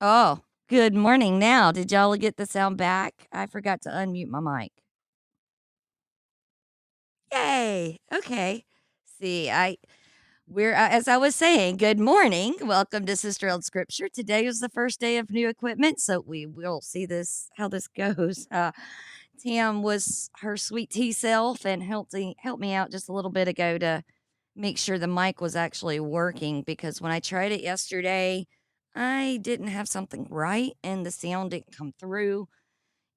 Oh, good morning now. Did y'all get the sound back? I forgot to unmute my mic. Yay. Okay. See, I we're uh, as I was saying, good morning. Welcome to Sister Held Scripture. Today is the first day of new equipment, so we will see this how this goes. Uh Tam was her sweet tea self and helped me helped me out just a little bit ago to make sure the mic was actually working because when I tried it yesterday, I didn't have something right and the sound didn't come through.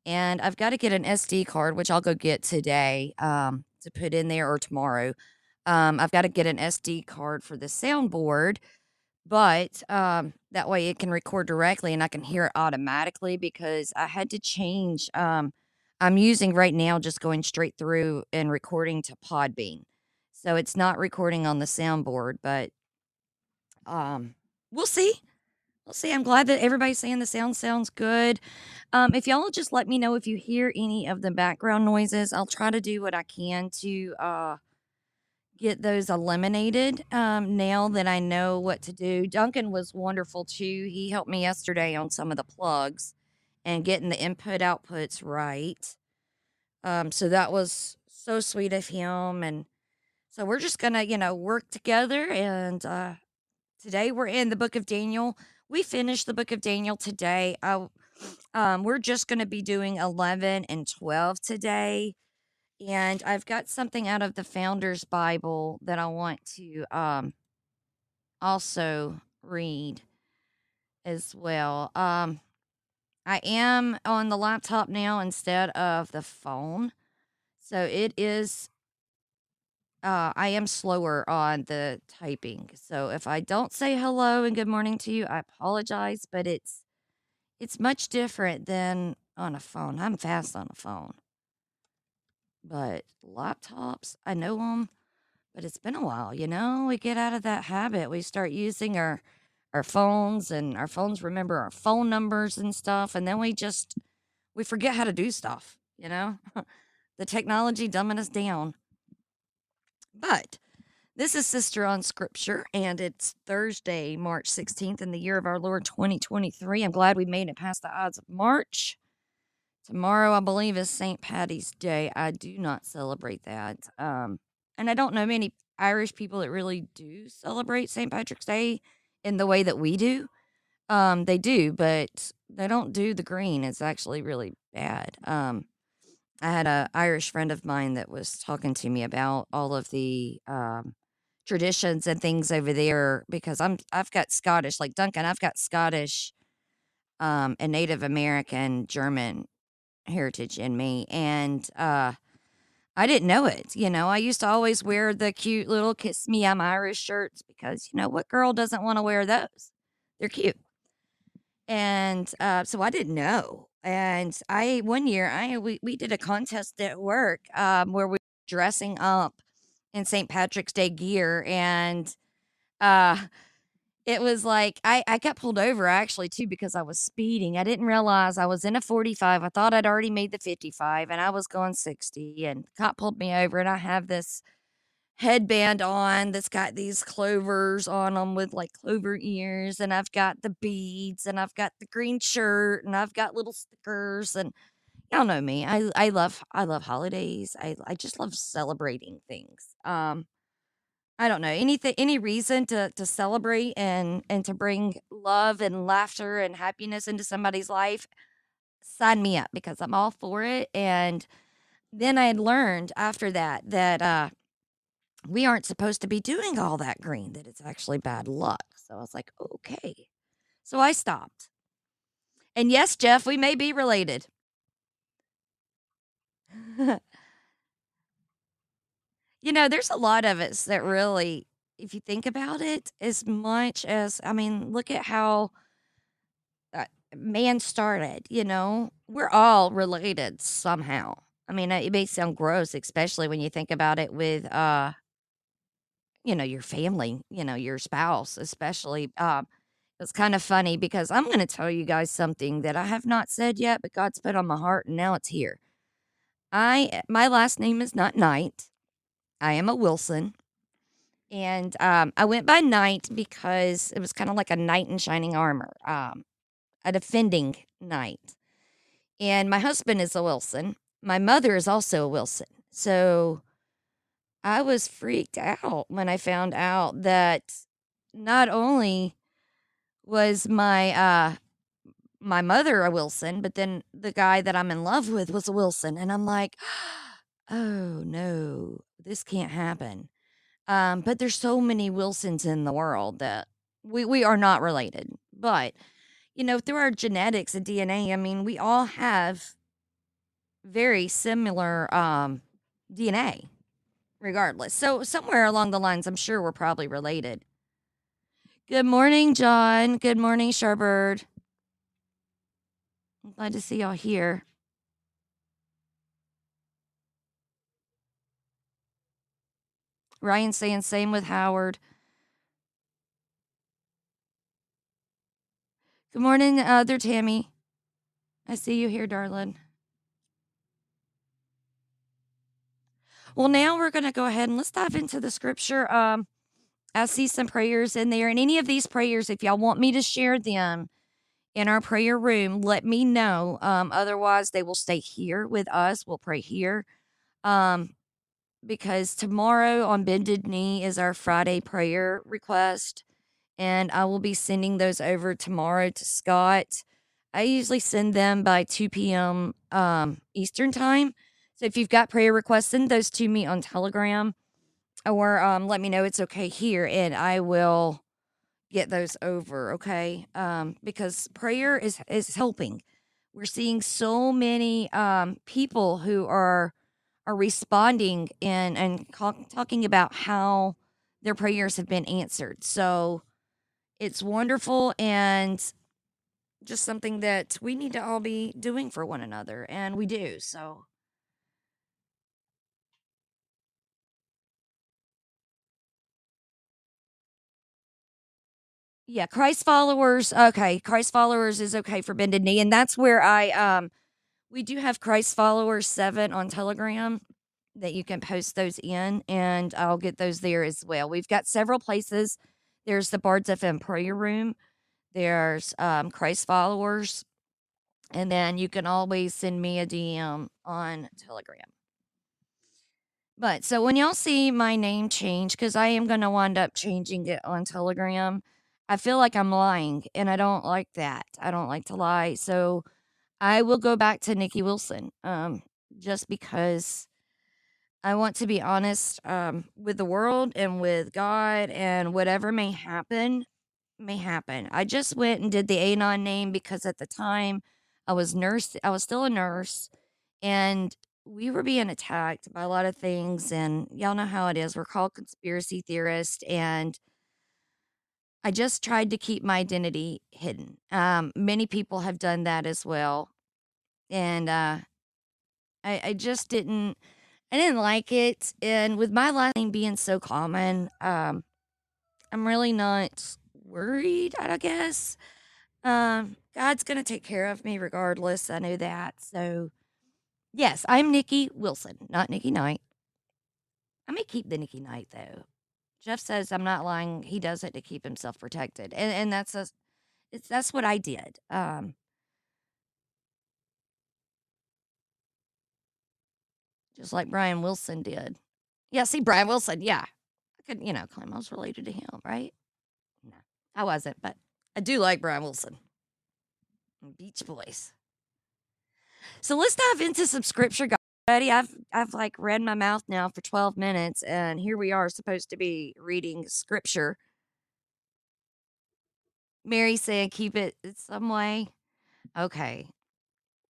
And I've got to get an SD card, which I'll go get today um, to put in there or tomorrow. Um, I've got to get an SD card for the soundboard, but um, that way it can record directly and I can hear it automatically because I had to change. Um, I'm using right now just going straight through and recording to Podbean. So it's not recording on the soundboard, but um, we'll see. We'll see. I'm glad that everybody's saying the sound sounds good. Um, if y'all just let me know if you hear any of the background noises, I'll try to do what I can to uh, get those eliminated um, now that I know what to do. Duncan was wonderful too. He helped me yesterday on some of the plugs and getting the input outputs right. Um, so that was so sweet of him. And so we're just going to, you know, work together. And uh, today we're in the book of Daniel. We finished the book of Daniel today. I, um, we're just going to be doing 11 and 12 today. And I've got something out of the Founders Bible that I want to um, also read as well. Um, I am on the laptop now instead of the phone. So it is uh, I am slower on the typing. So if I don't say hello and good morning to you, I apologize, but it's it's much different than on a phone. I'm fast on a phone. But laptops, I know them, but it's been a while, you know? We get out of that habit. We start using our our phones and our phones remember our phone numbers and stuff and then we just we forget how to do stuff, you know? the technology dumbing us down. But this is Sister on Scripture, and it's Thursday, March 16th, in the year of our Lord 2023. I'm glad we made it past the odds of March. Tomorrow, I believe, is St. Patty's Day. I do not celebrate that. Um, and I don't know many Irish people that really do celebrate St. Patrick's Day in the way that we do. Um, they do, but they don't do the green. It's actually really bad. Um, I had a Irish friend of mine that was talking to me about all of the um, traditions and things over there because I'm I've got Scottish like Duncan. I've got Scottish um, and Native American German heritage in me, and uh, I didn't know it. You know, I used to always wear the cute little "Kiss Me, I'm Irish" shirts because you know what girl doesn't want to wear those? They're cute. And uh, so I didn't know. And I one year I we, we did a contest at work um, where we were dressing up in St. Patrick's Day gear and uh it was like I, I got pulled over actually too because I was speeding. I didn't realize I was in a 45. I thought I'd already made the 55 and I was going 60 and cop pulled me over and I have this headband on that's got these clovers on them with like clover ears and I've got the beads and I've got the green shirt and I've got little stickers and y'all know me. I I love I love holidays. I I just love celebrating things. Um I don't know anything any reason to to celebrate and and to bring love and laughter and happiness into somebody's life. Sign me up because I'm all for it and then I had learned after that that uh we aren't supposed to be doing all that green, that it's actually bad luck. So I was like, okay. So I stopped. And yes, Jeff, we may be related. you know, there's a lot of us that really, if you think about it, as much as, I mean, look at how uh, man started, you know, we're all related somehow. I mean, it may sound gross, especially when you think about it with, uh, you know, your family, you know, your spouse, especially. Um, it's kind of funny because I'm going to tell you guys something that I have not said yet, but God's put on my heart and now it's here. I my last name is not Knight. I am a Wilson. And um, I went by Knight because it was kind of like a knight in shining armor. Um, a defending knight. And my husband is a Wilson. My mother is also a Wilson. So I was freaked out when I found out that not only was my uh my mother a Wilson, but then the guy that I'm in love with was a Wilson. And I'm like, oh no, this can't happen. Um, but there's so many Wilsons in the world that we, we are not related. But, you know, through our genetics and DNA, I mean, we all have very similar um, DNA, regardless. So, somewhere along the lines, I'm sure we're probably related. Good morning, John. Good morning, Sharbird. I'm glad to see y'all here. Ryan saying same with Howard. Good morning, uh, other Tammy. I see you here, darling. Well, now we're going to go ahead and let's dive into the scripture. Um, I see some prayers in there, and any of these prayers, if y'all want me to share them in our prayer room, let me know. Um, otherwise, they will stay here with us. We'll pray here. Um, because tomorrow on Bended Knee is our Friday prayer request, and I will be sending those over tomorrow to Scott. I usually send them by 2 p.m. Um, Eastern time. So if you've got prayer requests, send those to me on Telegram or um, let me know it's okay here, and I will get those over. Okay, um, because prayer is is helping. We're seeing so many um, people who are are responding and and talking about how their prayers have been answered. So it's wonderful and just something that we need to all be doing for one another and we do. So Yeah, Christ followers. Okay, Christ followers is okay for bended knee, and that's where I um we do have Christ followers seven on Telegram that you can post those in, and I'll get those there as well. We've got several places. There's the Bards FM prayer room. There's um, Christ followers, and then you can always send me a DM on Telegram. But so when y'all see my name change, because I am going to wind up changing it on Telegram I feel like I'm lying, and I don't like that. I don't like to lie. So I will go back to Nikki Wilson um, just because I want to be honest um, with the world and with God, and whatever may happen, may happen. I just went and did the Anon name because at the time I was nurse, I was still a nurse, and we were being attacked by a lot of things. And y'all know how it is. We're called conspiracy theorists, and I just tried to keep my identity hidden. Um, many people have done that as well. And uh, I, I just didn't, I didn't like it. And with my last name being so common, um, I'm really not worried, I guess. Um, God's going to take care of me regardless. I know that. So, yes, I'm Nikki Wilson, not Nikki Knight. I may keep the Nikki Knight though. Jeff says I'm not lying. He does it to keep himself protected, and and that's a, it's that's what I did. Um, just like Brian Wilson did. Yeah, see Brian Wilson. Yeah, I could you know claim I was related to him, right? No, I wasn't, but I do like Brian Wilson. Beach Boys. So let's dive into some scripture, Buddy, I've I've like read my mouth now for 12 minutes and here we are supposed to be reading scripture. Mary said keep it some way. Okay.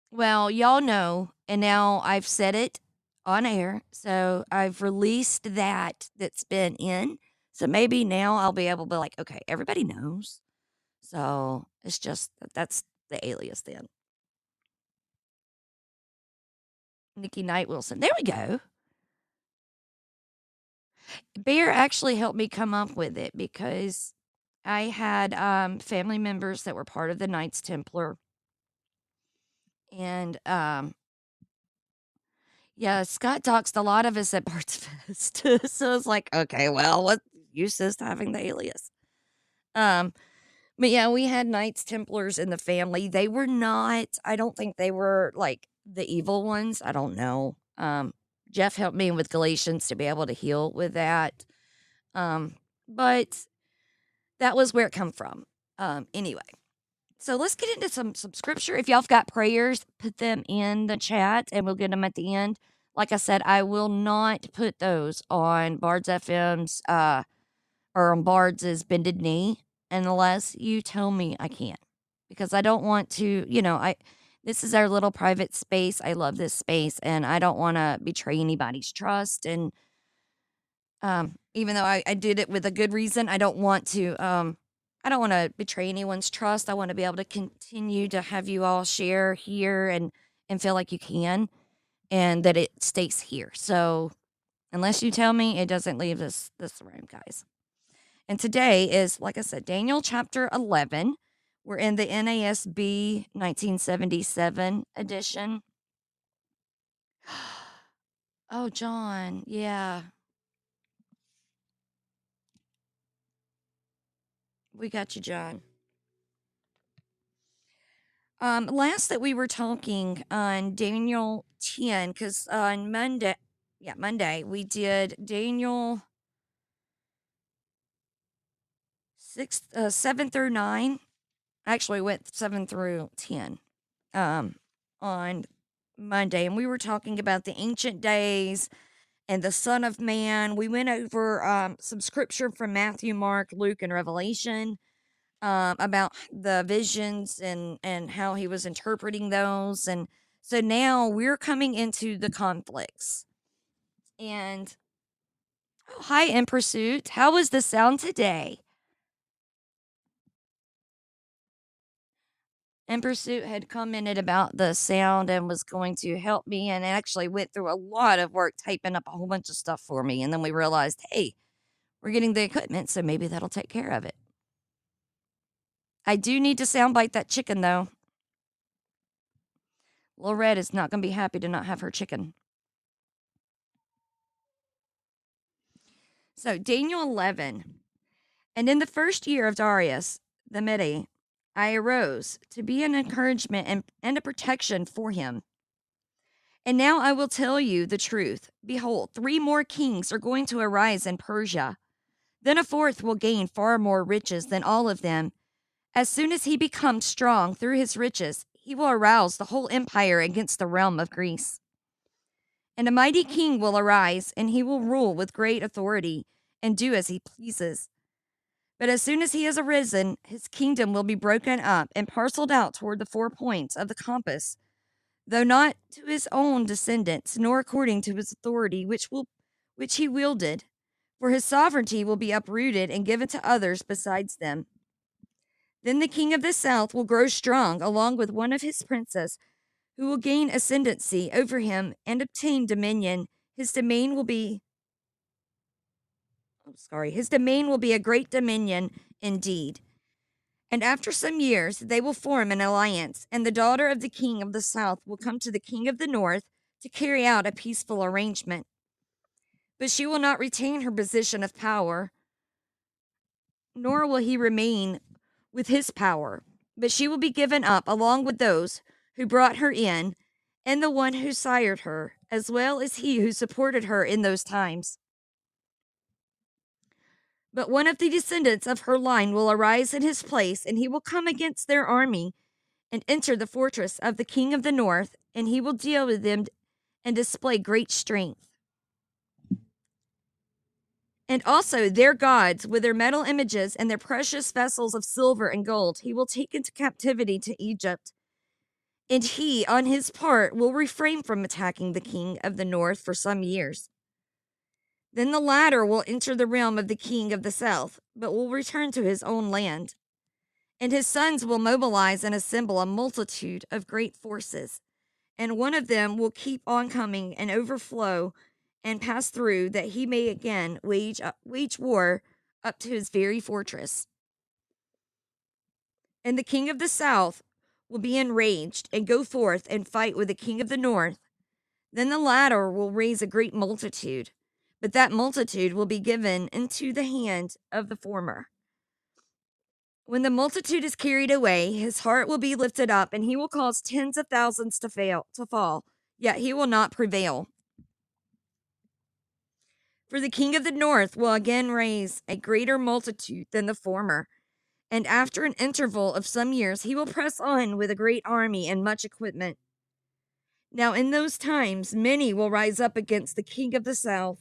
Well, y'all know and now I've said it on air. So I've released that that's been in. So maybe now I'll be able to be like, okay, everybody knows. So it's just that's the alias then. Nikki Knight Wilson. There we go. Bear actually helped me come up with it because I had um, family members that were part of the Knights Templar. And um, yeah, Scott to a lot of us at Bart's Fest. so it's like, okay, well, what use is having the alias? Um, But yeah, we had Knights Templars in the family. They were not, I don't think they were like the evil ones. I don't know. Um, Jeff helped me with Galatians to be able to heal with that. Um, but that was where it come from. Um, anyway, so let's get into some some scripture. If y'all've got prayers, put them in the chat, and we'll get them at the end. Like I said, I will not put those on Bards FM's uh, or on Bards' bended knee unless you tell me I can't, because I don't want to. You know, I this is our little private space. I love this space, and I don't want to betray anybody's trust. And um, even though I, I did it with a good reason, I don't want to. Um, I don't want to betray anyone's trust. I want to be able to continue to have you all share here and and feel like you can, and that it stays here. So, unless you tell me, it doesn't leave this this room, guys. And today is, like I said, Daniel chapter eleven. We're in the NASB 1977 edition. Oh, John, yeah. We got you, John. Um, last that we were talking on Daniel 10, because on Monday, yeah, Monday, we did Daniel 6, uh, 7 through 9. Actually, went 7 through 10 um, on Monday, and we were talking about the ancient days and the Son of Man. We went over um, some scripture from Matthew, Mark, Luke, and Revelation um, about the visions and and how he was interpreting those. And so now we're coming into the conflicts. And oh, hi, In Pursuit. How was the sound today? In Pursuit had commented about the sound and was going to help me and actually went through a lot of work typing up a whole bunch of stuff for me. And then we realized, hey, we're getting the equipment, so maybe that'll take care of it. I do need to soundbite that chicken though. Red is not going to be happy to not have her chicken. So, Daniel 11. And in the first year of Darius the Mede, I arose to be an encouragement and, and a protection for him. And now I will tell you the truth. Behold, three more kings are going to arise in Persia. Then a fourth will gain far more riches than all of them. As soon as he becomes strong through his riches, he will arouse the whole empire against the realm of Greece. And a mighty king will arise, and he will rule with great authority and do as he pleases. But as soon as he has arisen, his kingdom will be broken up and parceled out toward the four points of the compass, though not to his own descendants, nor according to his authority which will which he wielded, for his sovereignty will be uprooted and given to others besides them. Then the king of the south will grow strong along with one of his princes, who will gain ascendancy over him and obtain dominion. His domain will be oh, sorry, his domain will be a great dominion indeed. And after some years, they will form an alliance, and the daughter of the king of the south will come to the king of the north to carry out a peaceful arrangement. But she will not retain her position of power, nor will he remain with his power, but she will be given up along with those who brought her in, and the one who sired her, as well as he who supported her in those times. But one of the descendants of her line will arise in his place, and he will come against their army and enter the fortress of the king of the north, and he will deal with them and display great strength. And also their gods, with their metal images and their precious vessels of silver and gold, he will take into captivity to Egypt. And he, on his part, will refrain from attacking the king of the north for some years. Then the latter will enter the realm of the king of the south, but will return to his own land. And his sons will mobilize and assemble a multitude of great forces, and one of them will keep on coming and overflow and pass through, that he may again wage, wage war up to his very fortress. And the king of the south will be enraged and go forth and fight with the king of the north. Then the latter will raise a great multitude but that multitude will be given into the hand of the former. When the multitude is carried away, his heart will be lifted up, and he will cause tens of thousands to fail to fall, yet he will not prevail. For the king of the north will again raise a greater multitude than the former, and after an interval of some years he will press on with a great army and much equipment. Now in those times many will rise up against the king of the south.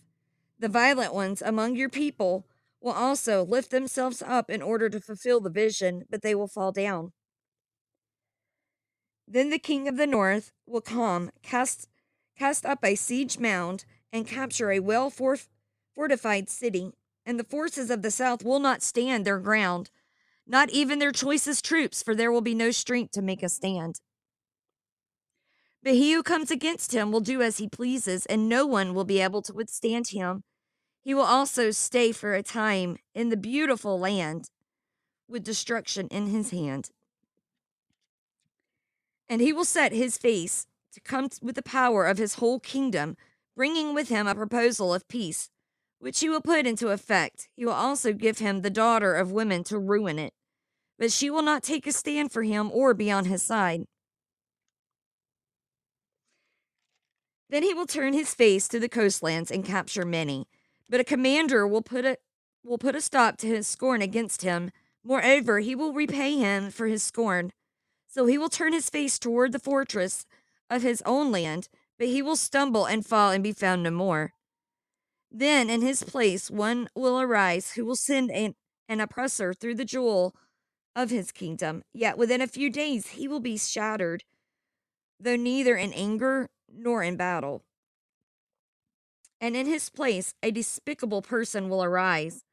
The violent ones among your people will also lift themselves up in order to fulfill the vision, but they will fall down. Then the king of the north will come, cast, cast up a siege mound, and capture a well fortified city, and the forces of the south will not stand their ground, not even their choicest troops, for there will be no strength to make a stand. But he who comes against him will do as he pleases, and no one will be able to withstand him. He will also stay for a time in the beautiful land with destruction in his hand. And he will set his face to come with the power of his whole kingdom, bringing with him a proposal of peace, which he will put into effect. He will also give him the daughter of women to ruin it, but she will not take a stand for him or be on his side. Then he will turn his face to the coastlands and capture many but a commander will put a will put a stop to his scorn against him. Moreover, he will repay him for his scorn. So he will turn his face toward the fortress of his own land, but he will stumble and fall and be found no more. Then in his place one will arise who will send an, an oppressor through the jewel of his kingdom. Yet within a few days he will be shattered, though neither in anger nor in battle and in his place a despicable person will arise,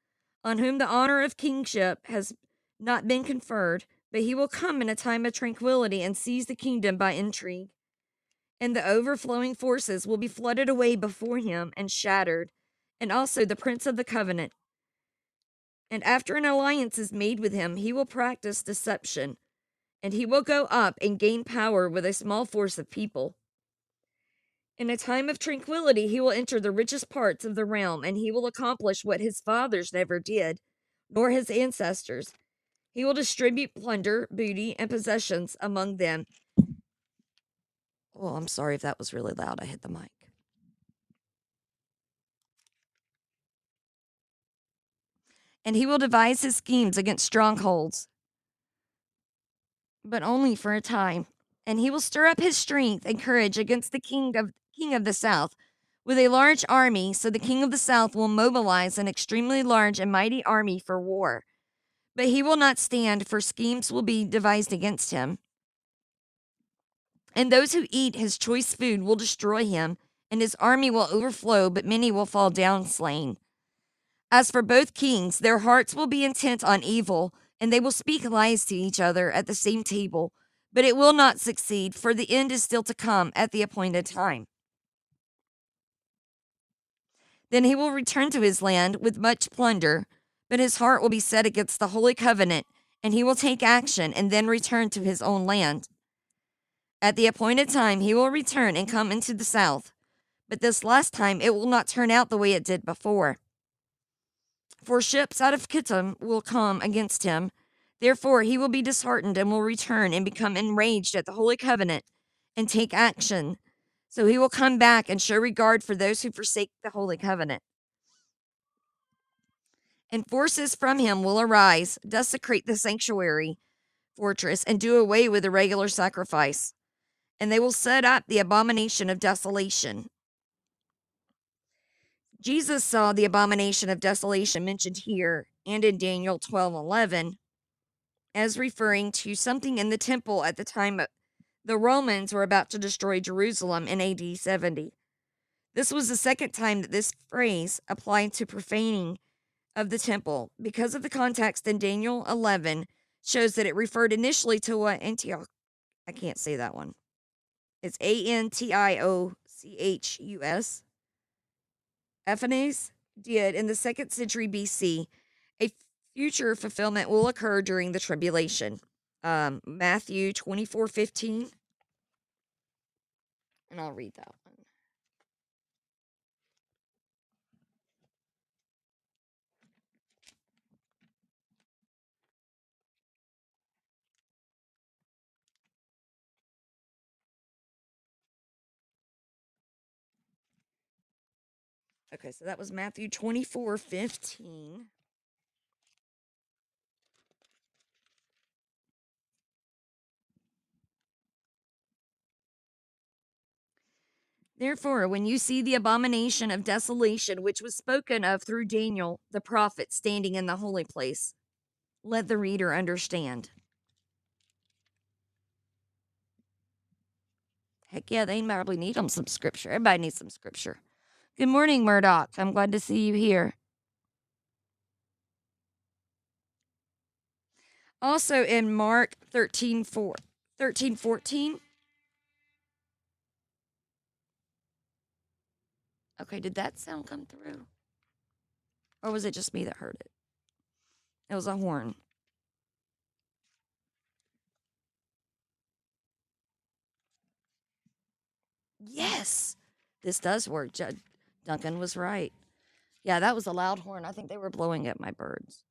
on whom the honor of kingship has not been conferred, but he will come in a time of tranquility and seize the kingdom by intrigue. And the overflowing forces will be flooded away before him and shattered, and also the prince of the covenant. And after an alliance is made with him, he will practice deception, and he will go up and gain power with a small force of people. In a time of tranquility, he will enter the richest parts of the realm, and he will accomplish what his fathers never did, nor his ancestors. He will distribute plunder, booty, and possessions among them. Oh, I'm sorry if that was really loud. I hit the mic. And he will devise his schemes against strongholds, but only for a time. And he will stir up his strength and courage against the king of king of the south with a large army, so the king of the south will mobilize an extremely large and mighty army for war. But he will not stand, for schemes will be devised against him. And those who eat his choice food will destroy him, and his army will overflow, but many will fall down slain. As for both kings, their hearts will be intent on evil, and they will speak lies to each other at the same table. But it will not succeed, for the end is still to come at the appointed time. Then he will return to his land with much plunder, but his heart will be set against the holy covenant, and he will take action and then return to his own land. At the appointed time, he will return and come into the south, but this last time it will not turn out the way it did before. For ships out of Kittim will come against him. Therefore, he will be disheartened and will return and become enraged at the holy covenant and take action so he will come back and show regard for those who forsake the holy covenant. And forces from him will arise, desecrate the sanctuary fortress, and do away with the regular sacrifice. And they will set up the abomination of desolation. Jesus saw the abomination of desolation mentioned here and in Daniel 12 11 as referring to something in the temple at the time of the Romans were about to destroy Jerusalem in AD 70. This was the second time that this phrase applied to profaning of the temple. Because of the context in Daniel 11 shows that it referred initially to what Antioch I can't say that one. It's A N T I O C H U S. Ephanes did in the second century BC. A future fulfillment will occur during the tribulation um, Matthew 24 15. And I'll read that one. Okay, so that was Matthew 24 15. Therefore, when you see the abomination of desolation, which was spoken of through Daniel the prophet standing in the holy place, let the reader understand. Heck yeah, they probably need them some scripture. Everybody needs some scripture. Good morning, Murdoch. I'm glad to see you here. Also in Mark 13, 4, 13 14. Okay, did that sound come through? Or was it just me that heard it? It was a horn. Yes, this does work. Judge Duncan was right. Yeah, that was a loud horn. I think they were blowing at my birds.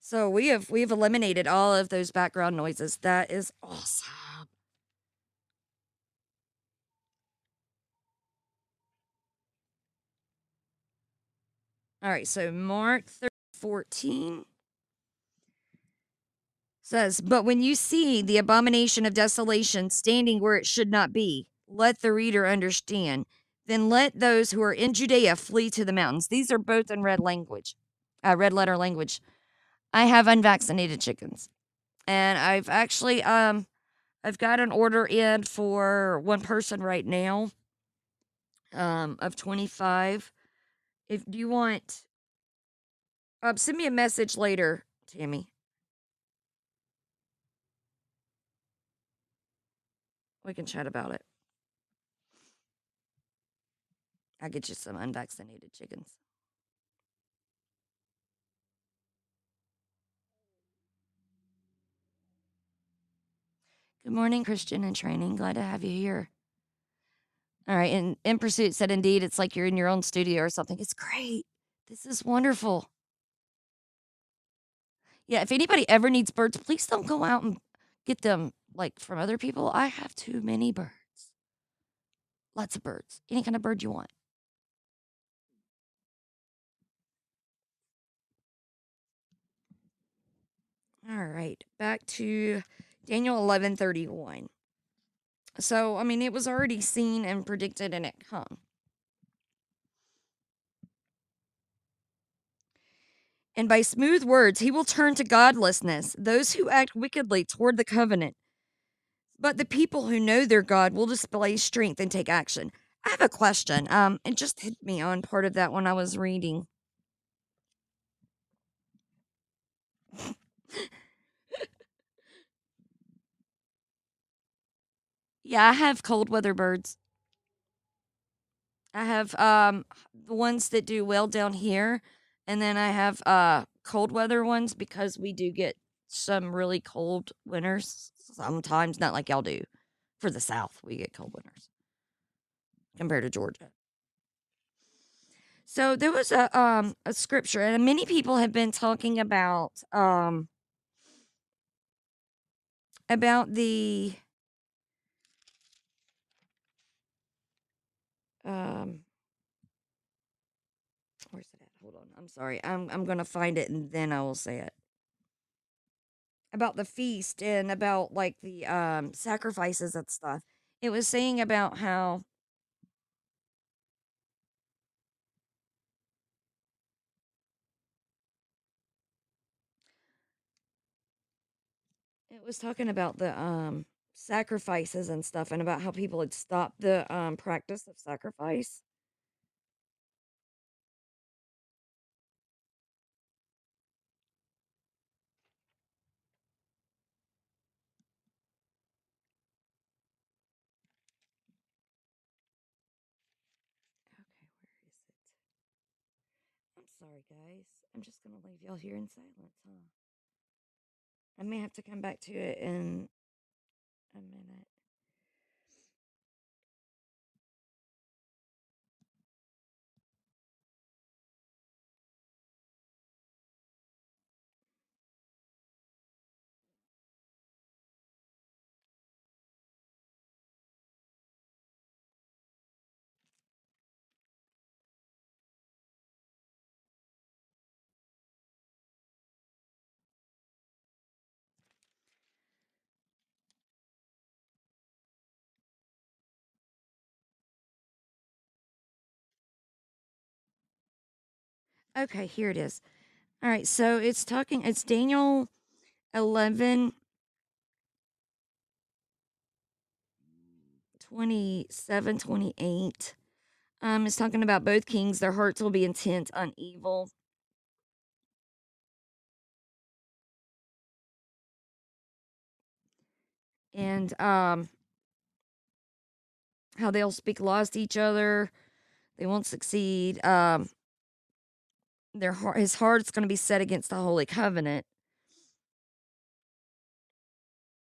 So we have we have eliminated all of those background noises. That is awesome. All right, so Mark 14 says, But when you see the abomination of desolation standing where it should not be, let the reader understand. Then let those who are in Judea flee to the mountains. These are both in red language, uh, red letter language. I have unvaccinated chickens, and I've actually um, I've got an order in for one person right now, um, of twenty five. If do you want, um, send me a message later, Tammy. We can chat about it. I'll get you some unvaccinated chickens. Good morning, Christian in training. Glad to have you here. All right. And In Pursuit said, indeed, it's like you're in your own studio or something. It's great. This is wonderful. Yeah. If anybody ever needs birds, please don't go out and get them like from other people. I have too many birds. Lots of birds. Any kind of bird you want. All right. Back to Daniel 11:31. So, I mean, it was already seen and predicted and it come. And by smooth words, he will turn to godlessness those who act wickedly toward the covenant. But the people who know their God will display strength and take action. I have a question. Um, it just hit me on part of that when I was reading. yeah, I have cold weather birds. I have um the ones that do well down here, and then I have uh cold weather ones because we do get some really cold winters sometimes, not like y'all do. For the South, we get cold winters compared to Georgia. So there was a um a scripture, and many people have been talking about um about the um where's it at? Hold on. I'm sorry. I'm I'm gonna find it and then I will say it. About the feast and about like the um sacrifices and stuff. It was saying about how it was talking about the um sacrifices and stuff and about how people had stopped the um practice of sacrifice. Okay, where is it? I'm sorry, guys. I'm just gonna leave y'all here in silence, huh? I may have to come back to it in a minute. Okay, here it is. All right, so it's talking, it's Daniel 11, 27, 28. Um, it's talking about both kings, their hearts will be intent on evil. And um how they'll speak lies to each other. They won't succeed. Um their heart his heart's gonna be set against the holy covenant.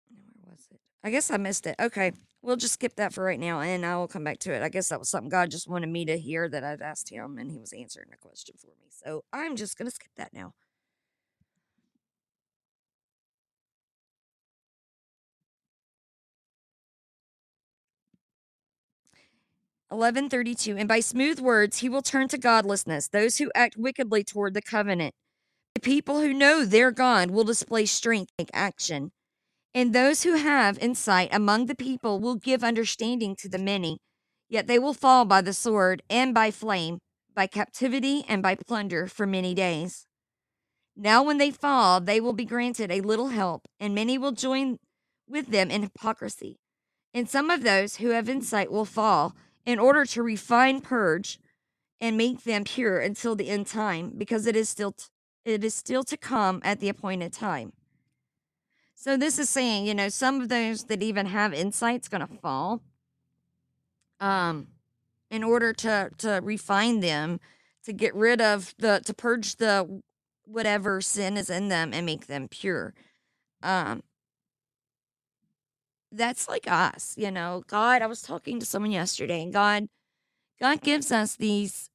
Where was it? I guess I missed it. Okay. We'll just skip that for right now and I will come back to it. I guess that was something God just wanted me to hear that I'd asked him and he was answering a question for me. So I'm just gonna skip that now. Eleven thirty two, and by smooth words he will turn to godlessness those who act wickedly toward the covenant. The people who know their God will display strength and action. And those who have insight among the people will give understanding to the many. Yet they will fall by the sword and by flame, by captivity and by plunder for many days. Now, when they fall, they will be granted a little help, and many will join with them in hypocrisy. And some of those who have insight will fall in order to refine, purge, and make them pure until the end time, because it is still t- it is still to come at the appointed time. So this is saying, you know, some of those that even have insight's going to fall. Um, in order to to refine them, to get rid of the to purge the whatever sin is in them and make them pure. Um, that's like us, you know. God, I was talking to someone yesterday, and God, God gives us these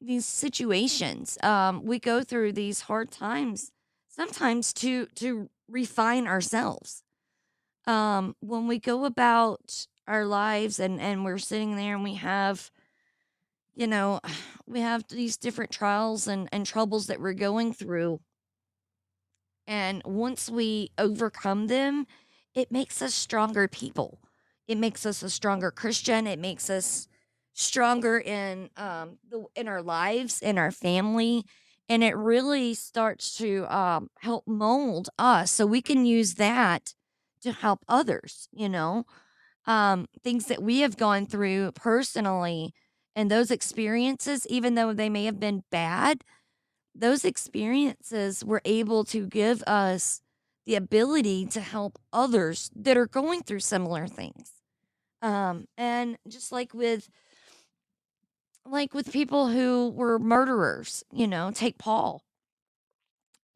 these situations. Um, we go through these hard times sometimes to to refine ourselves. Um, when we go about our lives and and we're sitting there and we have you know we have these different trials and and troubles that we're going through and once we overcome them it makes us stronger people. It makes us a stronger christian. It makes us stronger in um the in our lives in our family. And it really starts to um, help mold us so we can use that to help others you know? Um, things that we have gone through personally and those experiences even though they may have been bad those experiences were able to give us the ability to help others that are going through similar things um, and just like with like with people who were murderers, you know, take Paul.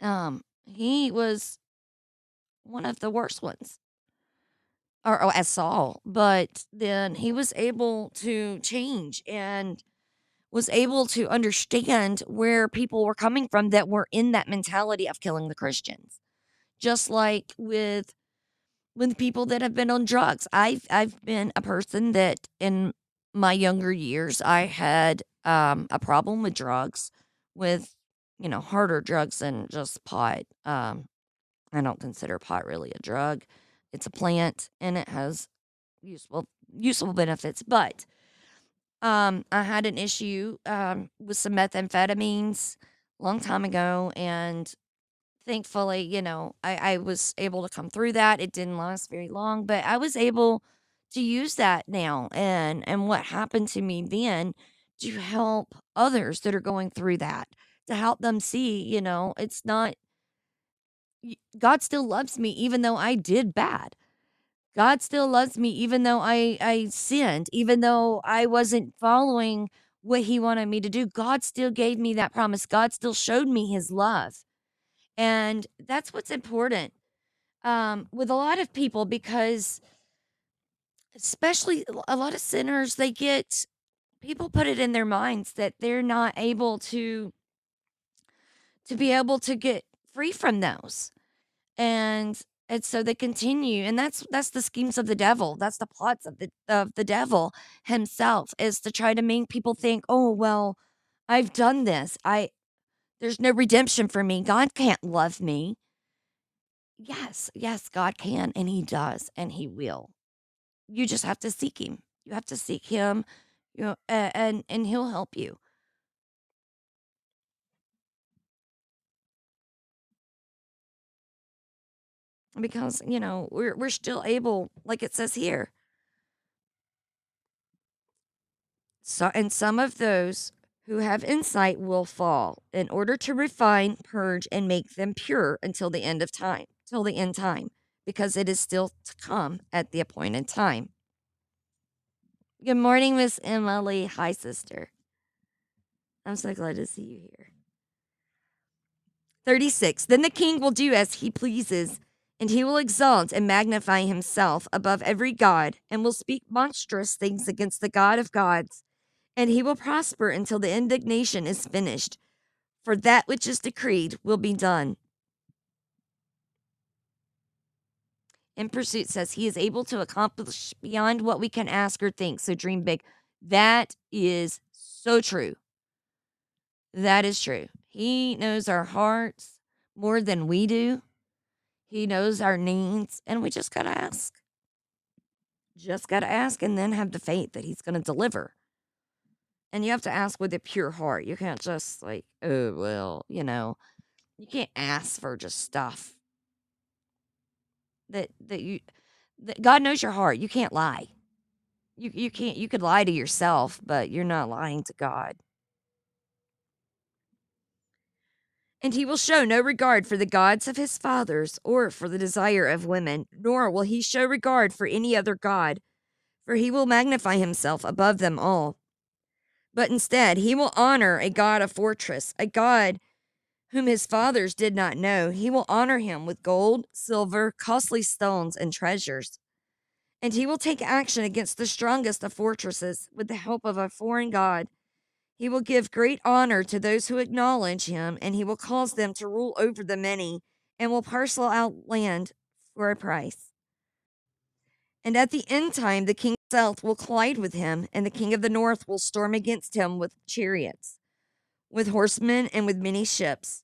Um, he was one of the worst ones. Or, or as Saul, but then he was able to change and was able to understand where people were coming from that were in that mentality of killing the Christians. Just like with with people that have been on drugs. I've I've been a person that in my younger years I had um, a problem with drugs, with you know harder drugs than just pot. Um, I don't consider pot really a drug. It's a plant and it has useful useful benefits, but um, I had an issue um, with some methamphetamines a long time ago, and thankfully, you know, I, I was able to come through that. It didn't last very long, but I was able to use that now. And and what happened to me then to help others that are going through that, to help them see, you know, it's not God still loves me even though I did bad. God still loves me even though I I sinned, even though I wasn't following what he wanted me to do. God still gave me that promise. God still showed me his love. And that's what's important um, with a lot of people because, especially a lot of sinners, they get people put it in their minds that they're not able to to be able to get free from those and and so they continue and that's that's the schemes of the devil that's the plots of the of the devil himself is to try to make people think oh well i've done this i there's no redemption for me god can't love me. Yes yes god can and he does and he will. You just have to seek him you have to seek him you know, and and he'll help you because you know we're we're still able, like it says here. So, and some of those who have insight will fall in order to refine, purge, and make them pure until the end of time, till the end time, because it is still to come at the appointed time. Good morning, Miss Emily. Hi, sister. I'm so glad to see you here. 36. Then the king will do as he pleases, and he will exalt and magnify himself above every god, and will speak monstrous things against the God of gods, and he will prosper until the indignation is finished, for that which is decreed will be done. In Pursuit says he is able to accomplish beyond what we can ask or think, so dream big. That is so true. That is true. He knows our hearts more than we do. He knows our needs, and we just got to ask. Just got to ask and then have the faith that He's going to deliver. And you have to ask with a pure heart. You can't just, like, oh, well, you know, you can't ask for just stuff that, that you, that God knows your heart. You can't lie. You, you can't, you could lie to yourself, but you're not lying to God. And he will show no regard for the gods of his fathers or for the desire of women, nor will he show regard for any other god, for he will magnify himself above them all. But instead, he will honor a god of fortress, a god whom his fathers did not know. He will honor him with gold, silver, costly stones, and treasures. And he will take action against the strongest of fortresses with the help of a foreign god he will give great honor to those who acknowledge him, and he will cause them to rule over the many, and will parcel out land for a price. And at the end time, the king of the south will collide with him, and the king of the north will storm against him with chariots, with horsemen, and with many ships.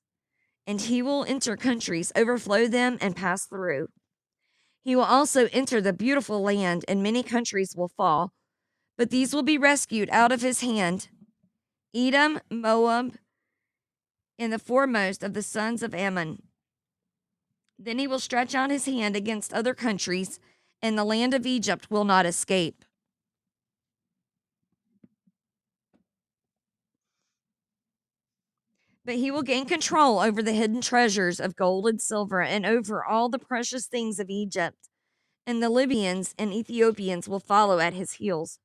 And he will enter countries, overflow them, and pass through. He will also enter the beautiful land, and many countries will fall, but these will be rescued out of his hand Edom, Moab, and the foremost of the sons of Ammon. Then he will stretch out his hand against other countries, and the land of Egypt will not escape. But he will gain control over the hidden treasures of gold and silver, and over all the precious things of Egypt. And the Libyans and Ethiopians will follow at his heels.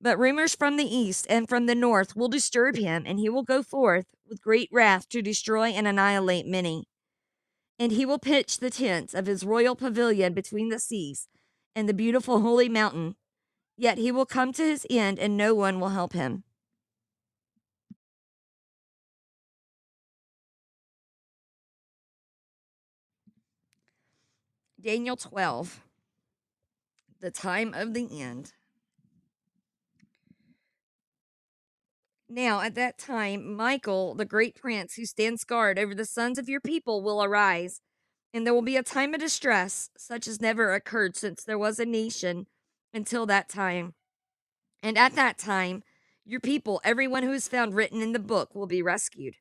But rumors from the east and from the north will disturb him, and he will go forth with great wrath to destroy and annihilate many. And he will pitch the tents of his royal pavilion between the seas and the beautiful holy mountain. Yet he will come to his end, and no one will help him. Daniel 12, the time of the end. Now, at that time, Michael, the great prince who stands guard over the sons of your people, will arise, and there will be a time of distress such as never occurred since there was a nation until that time. And at that time, your people, everyone who is found written in the book, will be rescued.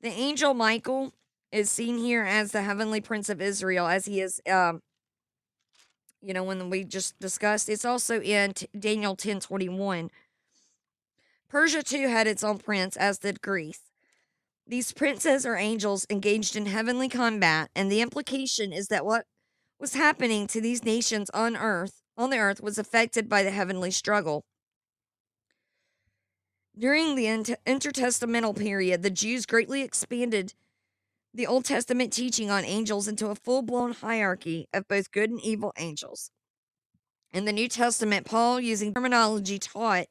The angel Michael is seen here as the heavenly prince of Israel, as he is um, you know, when we just discussed. It's also in T- Daniel 10 21. Persia too had its own prince, as did Greece. These princes are angels engaged in heavenly combat, and the implication is that what was happening to these nations on earth, on the earth, was affected by the heavenly struggle. During the inter- intertestamental period, the Jews greatly expanded the Old Testament teaching on angels into a full blown hierarchy of both good and evil angels. In the New Testament, Paul, using terminology, taught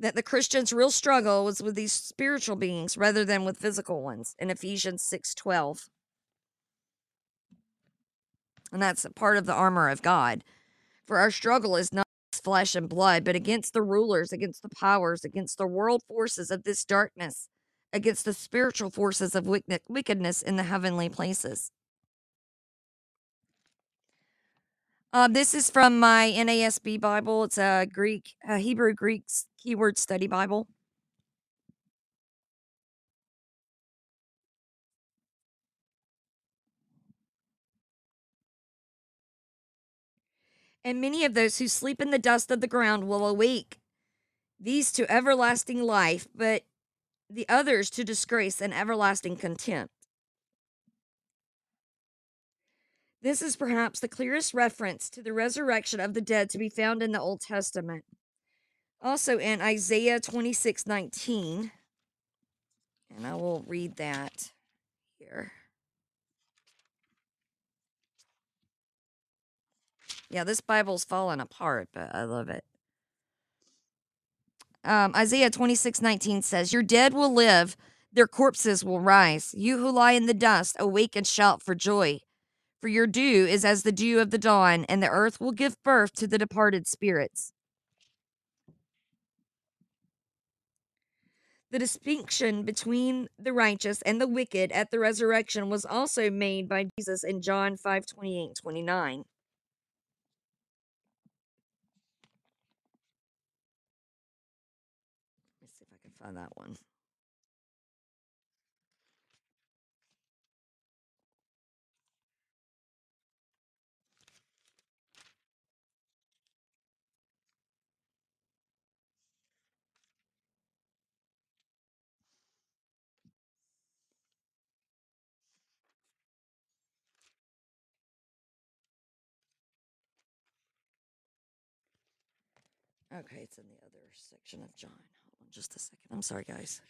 that the Christian's real struggle was with these spiritual beings rather than with physical ones in Ephesians 6:12. And that's a part of the armor of God. For our struggle is not flesh and blood, but against the rulers, against the powers, against the world forces of this darkness against the spiritual forces of wickedness in the heavenly places. Uh, this is from my NASB Bible. It's a Greek, a Hebrew Greek keyword study Bible. And many of those who sleep in the dust of the ground will awake these to everlasting life, but the others to disgrace and everlasting contempt. This is perhaps the clearest reference to the resurrection of the dead to be found in the Old Testament. Also in Isaiah 26 19, and I will read that here. Yeah, this Bible's falling apart, but I love it. Um, Isaiah 26 19 says, Your dead will live, their corpses will rise. You who lie in the dust, awake and shout for joy. For your dew is as the dew of the dawn, and the earth will give birth to the departed spirits. The distinction between the righteous and the wicked at the resurrection was also made by Jesus in John 5 28 29. Let's find that one. Okay, it's in the other section of John. Just a second. I'm sorry, guys.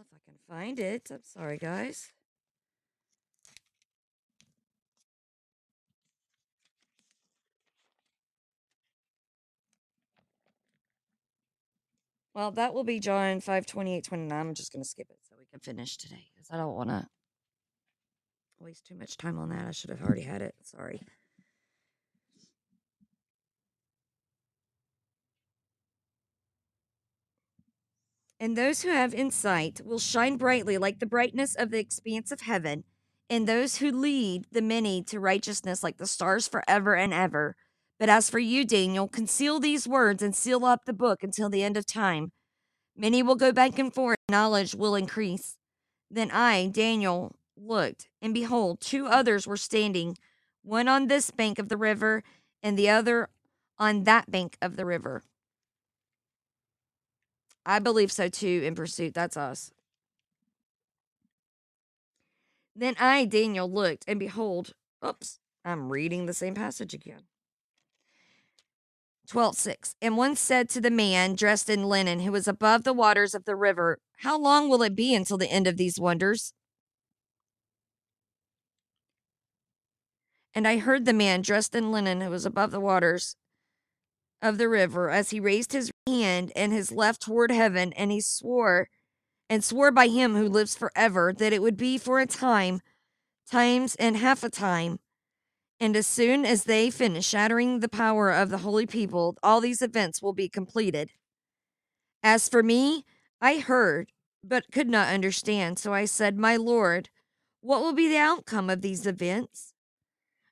Well, if I can find it. I'm sorry, guys. Well, that will be John 5 28 29. I'm just going to skip it so we can finish today because I don't want to waste too much time on that. I should have already had it. Sorry. And those who have insight will shine brightly like the brightness of the expanse of heaven, and those who lead the many to righteousness like the stars forever and ever. But as for you, Daniel, conceal these words and seal up the book until the end of time. Many will go back and forth, knowledge will increase. Then I, Daniel, looked, and behold, two others were standing, one on this bank of the river, and the other on that bank of the river. I believe so too, in pursuit. That's us. Then I, Daniel, looked, and behold, oops, I'm reading the same passage again. 12 6. And one said to the man dressed in linen who was above the waters of the river, How long will it be until the end of these wonders? And I heard the man dressed in linen who was above the waters of the river as he raised his hand and his left toward heaven, and he swore and swore by him who lives forever that it would be for a time, times and half a time and as soon as they finish shattering the power of the holy people, all these events will be completed. As for me, I heard, but could not understand. So I said, My Lord, what will be the outcome of these events?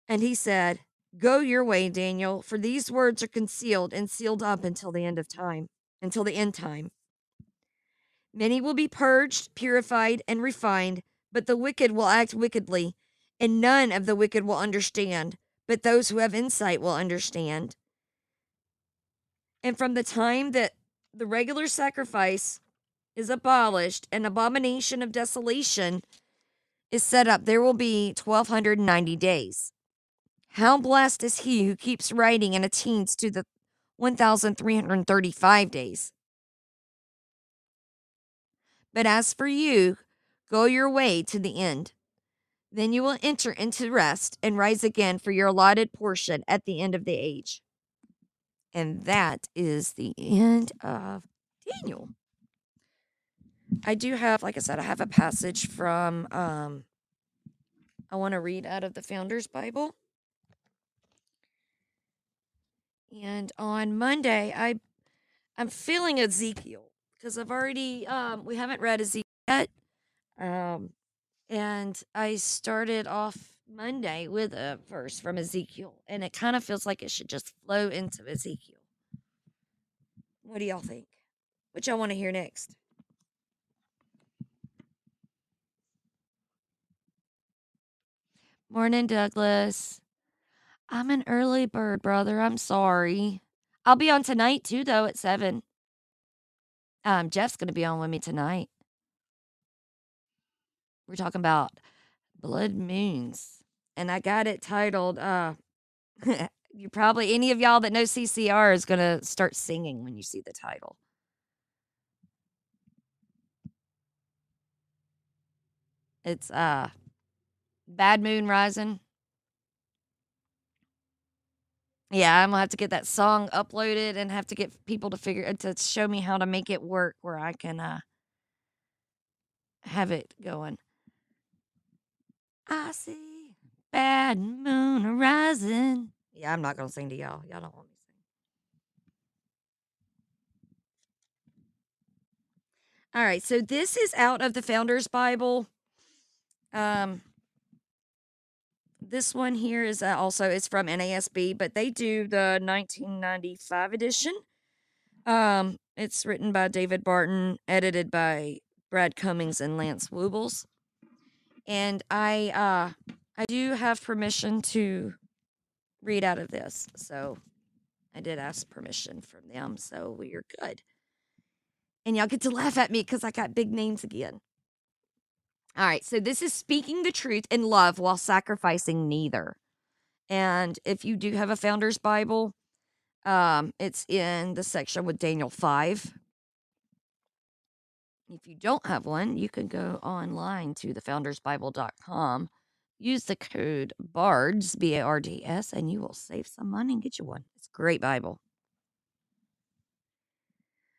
And he said, Go your way, Daniel, for these words are concealed and sealed up until the end of time, until the end time. Many will be purged, purified, and refined, but the wicked will act wickedly and none of the wicked will understand, but those who have insight will understand. And from the time that the regular sacrifice is abolished, an abomination of desolation is set up, there will be 1290 days. How blessed is he who keeps writing and attains to the 1335 days. But as for you, go your way to the end. Then you will enter into rest and rise again for your allotted portion at the end of the age. And that is the end of Daniel. I do have, like I said, I have a passage from, um, I want to read out of the Founders Bible. And on Monday, I, I'm feeling Ezekiel because I've already, um, we haven't read Ezekiel yet. Um, and I started off Monday with a verse from Ezekiel, and it kind of feels like it should just flow into Ezekiel. What do y'all think? What y'all want to hear next? Morning, Douglas. I'm an early bird, brother. I'm sorry. I'll be on tonight too, though, at seven. Um, Jeff's gonna be on with me tonight. We're talking about blood moons, and I got it titled. Uh, you probably any of y'all that know CCR is gonna start singing when you see the title. It's uh, Bad Moon Rising. Yeah, I'm gonna have to get that song uploaded and have to get people to figure uh, to show me how to make it work where I can uh have it going. I see bad moon rising. Yeah, I'm not gonna sing to y'all. Y'all don't want me to sing. All right, so this is out of the Founders Bible. Um, this one here is uh, also it's from NASB, but they do the 1995 edition. Um, it's written by David Barton, edited by Brad Cummings and Lance Wubbels. And I uh I do have permission to read out of this. So I did ask permission from them, so we're good. And y'all get to laugh at me because I got big names again. All right, so this is speaking the truth in love while sacrificing neither. And if you do have a Founder's Bible, um, it's in the section with Daniel 5. If you don't have one, you can go online to thefoundersbible.com, use the code BARDS, B A R D S, and you will save some money and get you one. It's a great Bible.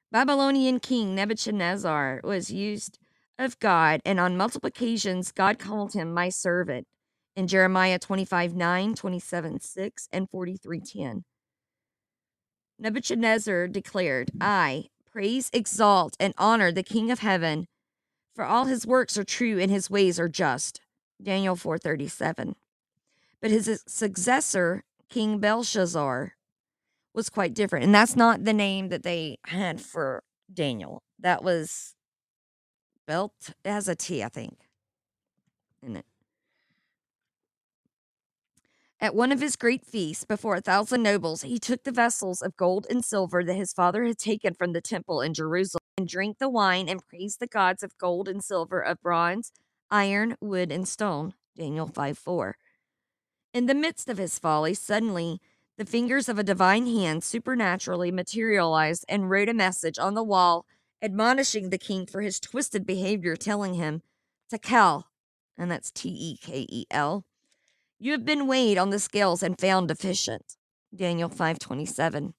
Babylonian king Nebuchadnezzar was used of God, and on multiple occasions, God called him my servant in Jeremiah 25 9, 27 6, and 43 10. Nebuchadnezzar declared, I praise, exalt, and honor the King of heaven, for all his works are true and his ways are just. Daniel 4:37. But his successor, King Belshazzar, was quite different. And that's not the name that they had for Daniel. That was It has a T, I think. In it. At one of his great feasts before a thousand nobles, he took the vessels of gold and silver that his father had taken from the temple in Jerusalem and drank the wine and praised the gods of gold and silver, of bronze, iron, wood, and stone. Daniel 5 4. In the midst of his folly, suddenly the fingers of a divine hand supernaturally materialized and wrote a message on the wall admonishing the king for his twisted behavior, telling him, Tekel, and that's T E K E L, you have been weighed on the scales and found deficient. Daniel 5:27.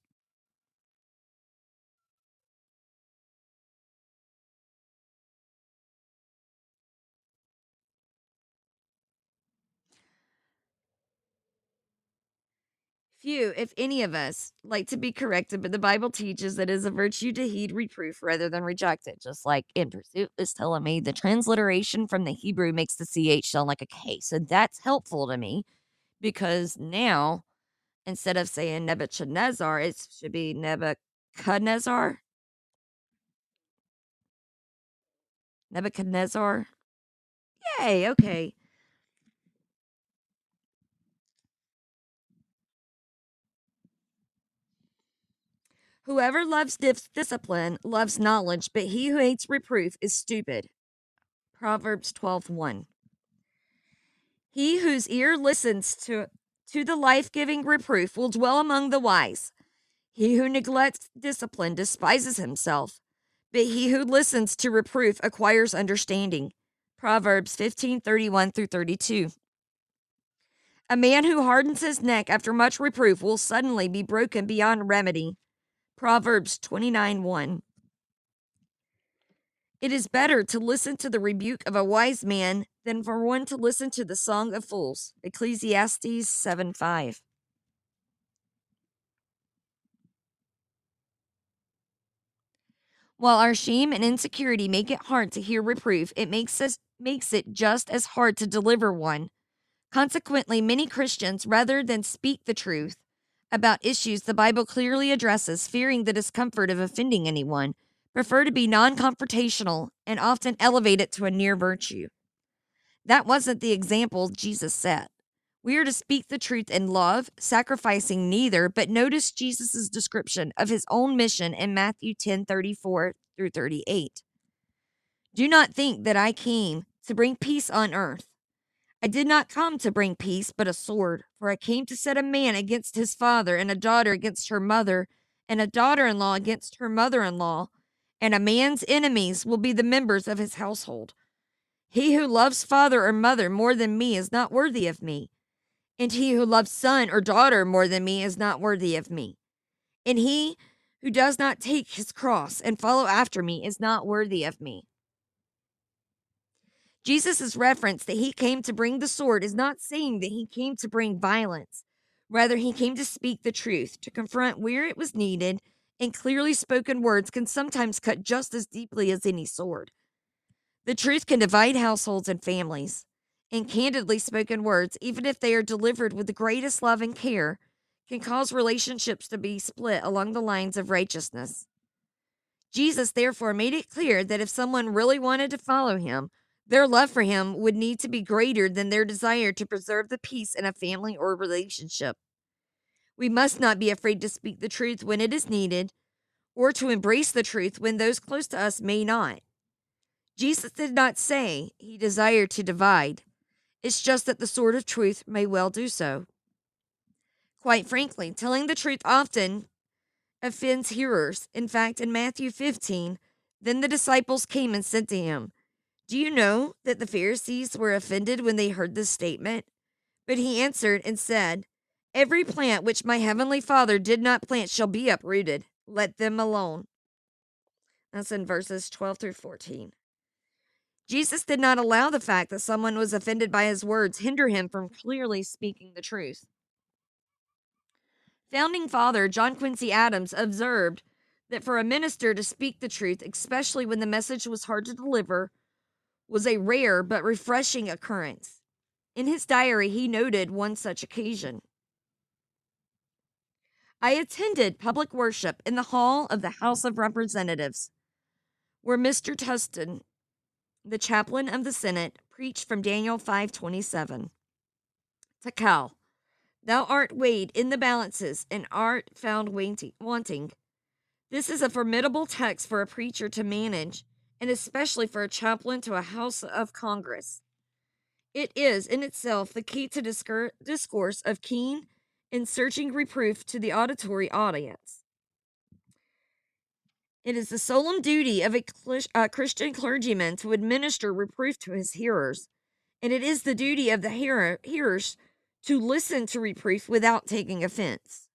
Few, if any of us, like to be corrected, but the Bible teaches that it is a virtue to heed reproof rather than reject it. Just like in pursuit is telling me, the transliteration from the Hebrew makes the CH sound like a K. So that's helpful to me because now instead of saying Nebuchadnezzar, it should be Nebuchadnezzar. Nebuchadnezzar. Yay, okay. Whoever loves dis- discipline loves knowledge, but he who hates reproof is stupid. Proverbs 12 1. He whose ear listens to, to the life giving reproof will dwell among the wise. He who neglects discipline despises himself, but he who listens to reproof acquires understanding. Proverbs 15 31 through 32. A man who hardens his neck after much reproof will suddenly be broken beyond remedy. Proverbs 29 1. It is better to listen to the rebuke of a wise man than for one to listen to the song of fools. Ecclesiastes 7 5. While our shame and insecurity make it hard to hear reproof, it makes us makes it just as hard to deliver one. Consequently, many Christians, rather than speak the truth about issues the Bible clearly addresses, fearing the discomfort of offending anyone, prefer to be non confrontational and often elevate it to a near virtue. That wasn't the example Jesus set. We are to speak the truth in love, sacrificing neither, but notice Jesus' description of his own mission in Matthew 10 34 through 38. Do not think that I came to bring peace on earth. I did not come to bring peace, but a sword, for I came to set a man against his father, and a daughter against her mother, and a daughter in law against her mother in law, and a man's enemies will be the members of his household. He who loves father or mother more than me is not worthy of me and he who loves son or daughter more than me is not worthy of me. And he who does not take his cross and follow after me is not worthy of me. Jesus' reference that he came to bring the sword is not saying that he came to bring violence. Rather, he came to speak the truth, to confront where it was needed, and clearly spoken words can sometimes cut just as deeply as any sword. The truth can divide households and families and candidly spoken words, even if they are delivered with the greatest love and care, can cause relationships to be split along the lines of righteousness. Jesus therefore made it clear that if someone really wanted to follow him, their love for him would need to be greater than their desire to preserve the peace in a family or relationship. We must not be afraid to speak the truth when it is needed, or to embrace the truth when those close to us may not. Jesus did not say he desired to divide. It's just that the sword of truth may well do so. Quite frankly, telling the truth often offends hearers. In fact, in Matthew 15, then the disciples came and said to him, Do you know that the Pharisees were offended when they heard this statement? But he answered and said, Every plant which my heavenly Father did not plant shall be uprooted. Let them alone. That's in verses 12 through 14. Jesus did not allow the fact that someone was offended by his words hinder him from clearly speaking the truth. Founding father John Quincy Adams observed that for a minister to speak the truth, especially when the message was hard to deliver, was a rare but refreshing occurrence. In his diary, he noted one such occasion. I attended public worship in the hall of the House of Representatives, where Mr. Tustin the chaplain of the Senate, preached from Daniel 5:27. Tekel, thou art weighed in the balances and art found wanting. This is a formidable text for a preacher to manage, and especially for a chaplain to a House of Congress. It is in itself the key to discourse of keen and searching reproof to the auditory audience. It is the solemn duty of a uh, Christian clergyman to administer reproof to his hearers, and it is the duty of the hearer, hearers to listen to reproof without taking offense.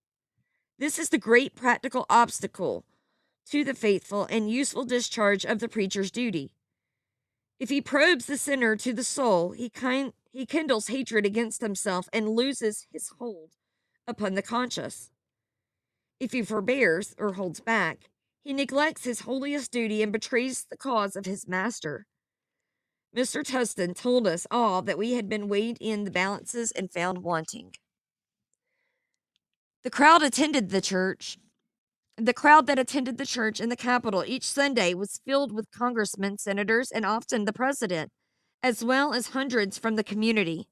This is the great practical obstacle to the faithful and useful discharge of the preacher's duty. If he probes the sinner to the soul, he, kind, he kindles hatred against himself and loses his hold upon the conscience. If he forbears or holds back, he neglects his holiest duty and betrays the cause of his master. Mr. Tustin told us all that we had been weighed in the balances and found wanting. The crowd attended the church. The crowd that attended the church in the Capitol each Sunday was filled with congressmen, senators, and often the president, as well as hundreds from the community.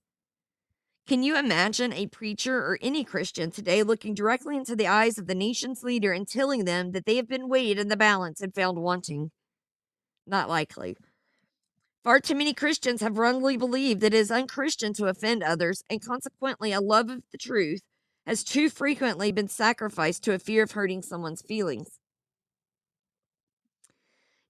Can you imagine a preacher or any Christian today looking directly into the eyes of the nation's leader and telling them that they have been weighed in the balance and found wanting? Not likely. Far too many Christians have wrongly believed that it is unchristian to offend others, and consequently, a love of the truth has too frequently been sacrificed to a fear of hurting someone's feelings.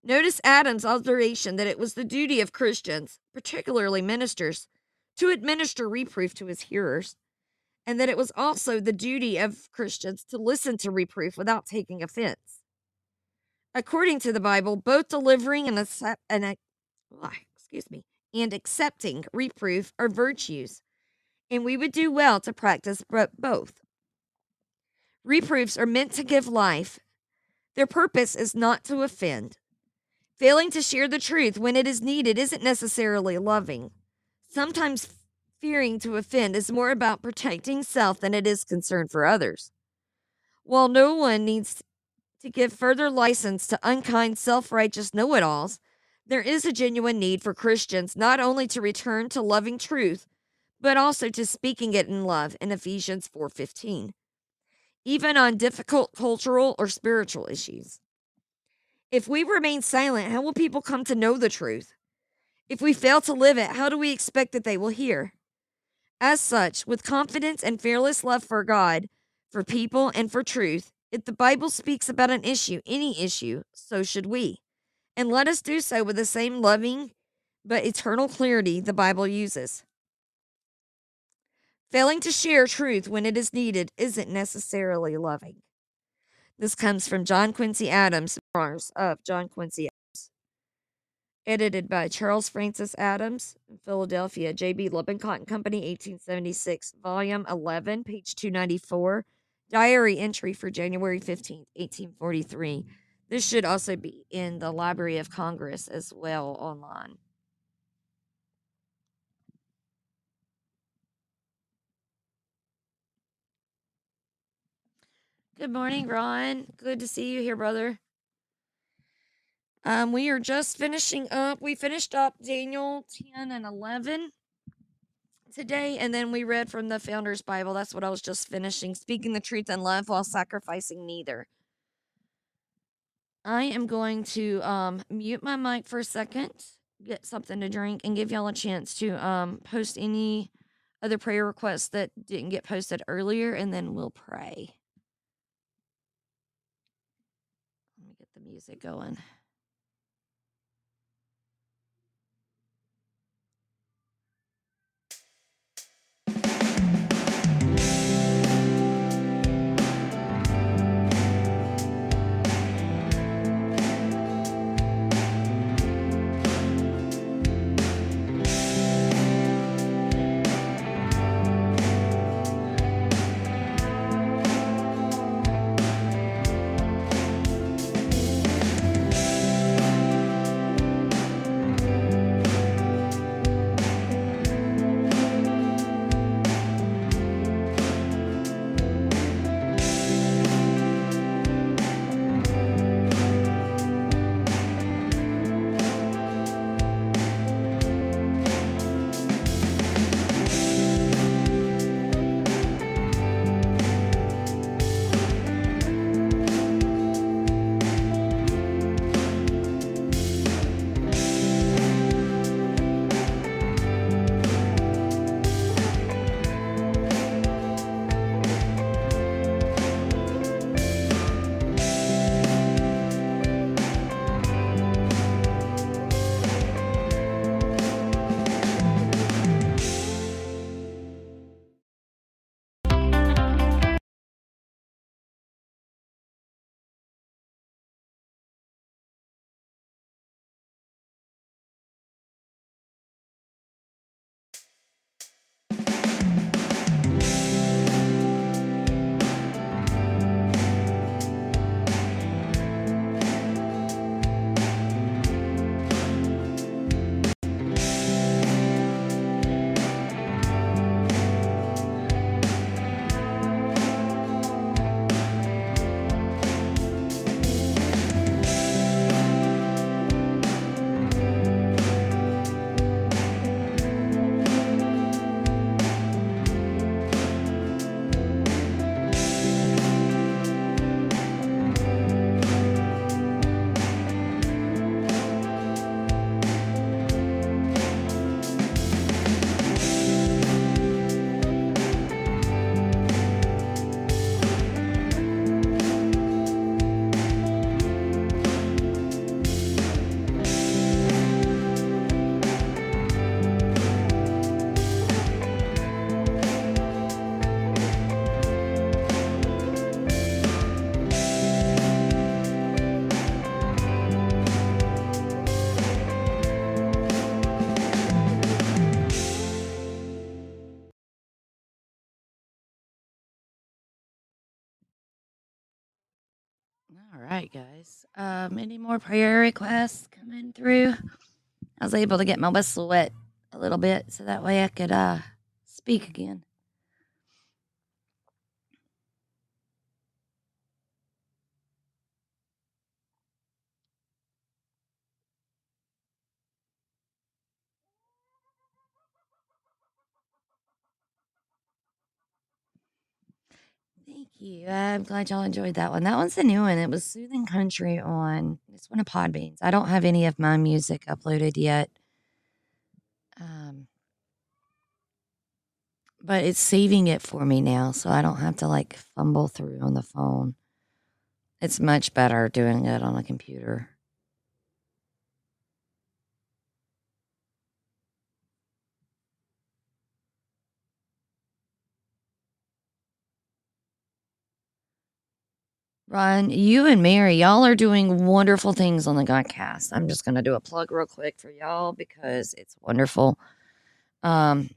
Notice Adam's observation that it was the duty of Christians, particularly ministers, to administer reproof to his hearers, and that it was also the duty of Christians to listen to reproof without taking offense. according to the Bible, both delivering and, accept, and excuse me, and accepting reproof are virtues, and we would do well to practice both. Reproofs are meant to give life. Their purpose is not to offend. Failing to share the truth when it is needed isn't necessarily loving. Sometimes fearing to offend is more about protecting self than it is concern for others. While no one needs to give further license to unkind, self righteous know it alls, there is a genuine need for Christians not only to return to loving truth, but also to speaking it in love in Ephesians 4:15. Even on difficult cultural or spiritual issues. If we remain silent, how will people come to know the truth? If we fail to live it, how do we expect that they will hear? As such, with confidence and fearless love for God, for people, and for truth, if the Bible speaks about an issue, any issue, so should we. And let us do so with the same loving but eternal clarity the Bible uses. Failing to share truth when it is needed isn't necessarily loving. This comes from John Quincy Adams, of John Quincy Adams. Edited by Charles Francis Adams, Philadelphia, J.B. Lippincott and Company, 1876, Volume 11, page 294. Diary entry for January 15th, 1843. This should also be in the Library of Congress as well online. Good morning, Ron. Good to see you here, brother. Um, we are just finishing up. We finished up Daniel 10 and 11 today, and then we read from the Founder's Bible. That's what I was just finishing. Speaking the truth in love while sacrificing neither. I am going to um, mute my mic for a second, get something to drink, and give y'all a chance to um, post any other prayer requests that didn't get posted earlier, and then we'll pray. Let me get the music going. All right, guys. Um, any more prayer requests coming through? I was able to get my whistle wet a little bit so that way I could uh speak again. Thank you. I'm glad y'all enjoyed that one. That one's the new one. It was Soothing Country on it's one of Podbeans. I don't have any of my music uploaded yet. Um, but it's saving it for me now, so I don't have to like fumble through on the phone. It's much better doing it on a computer. Ron, you and Mary, y'all are doing wonderful things on the Godcast. I'm just going to do a plug real quick for y'all because it's wonderful. Um,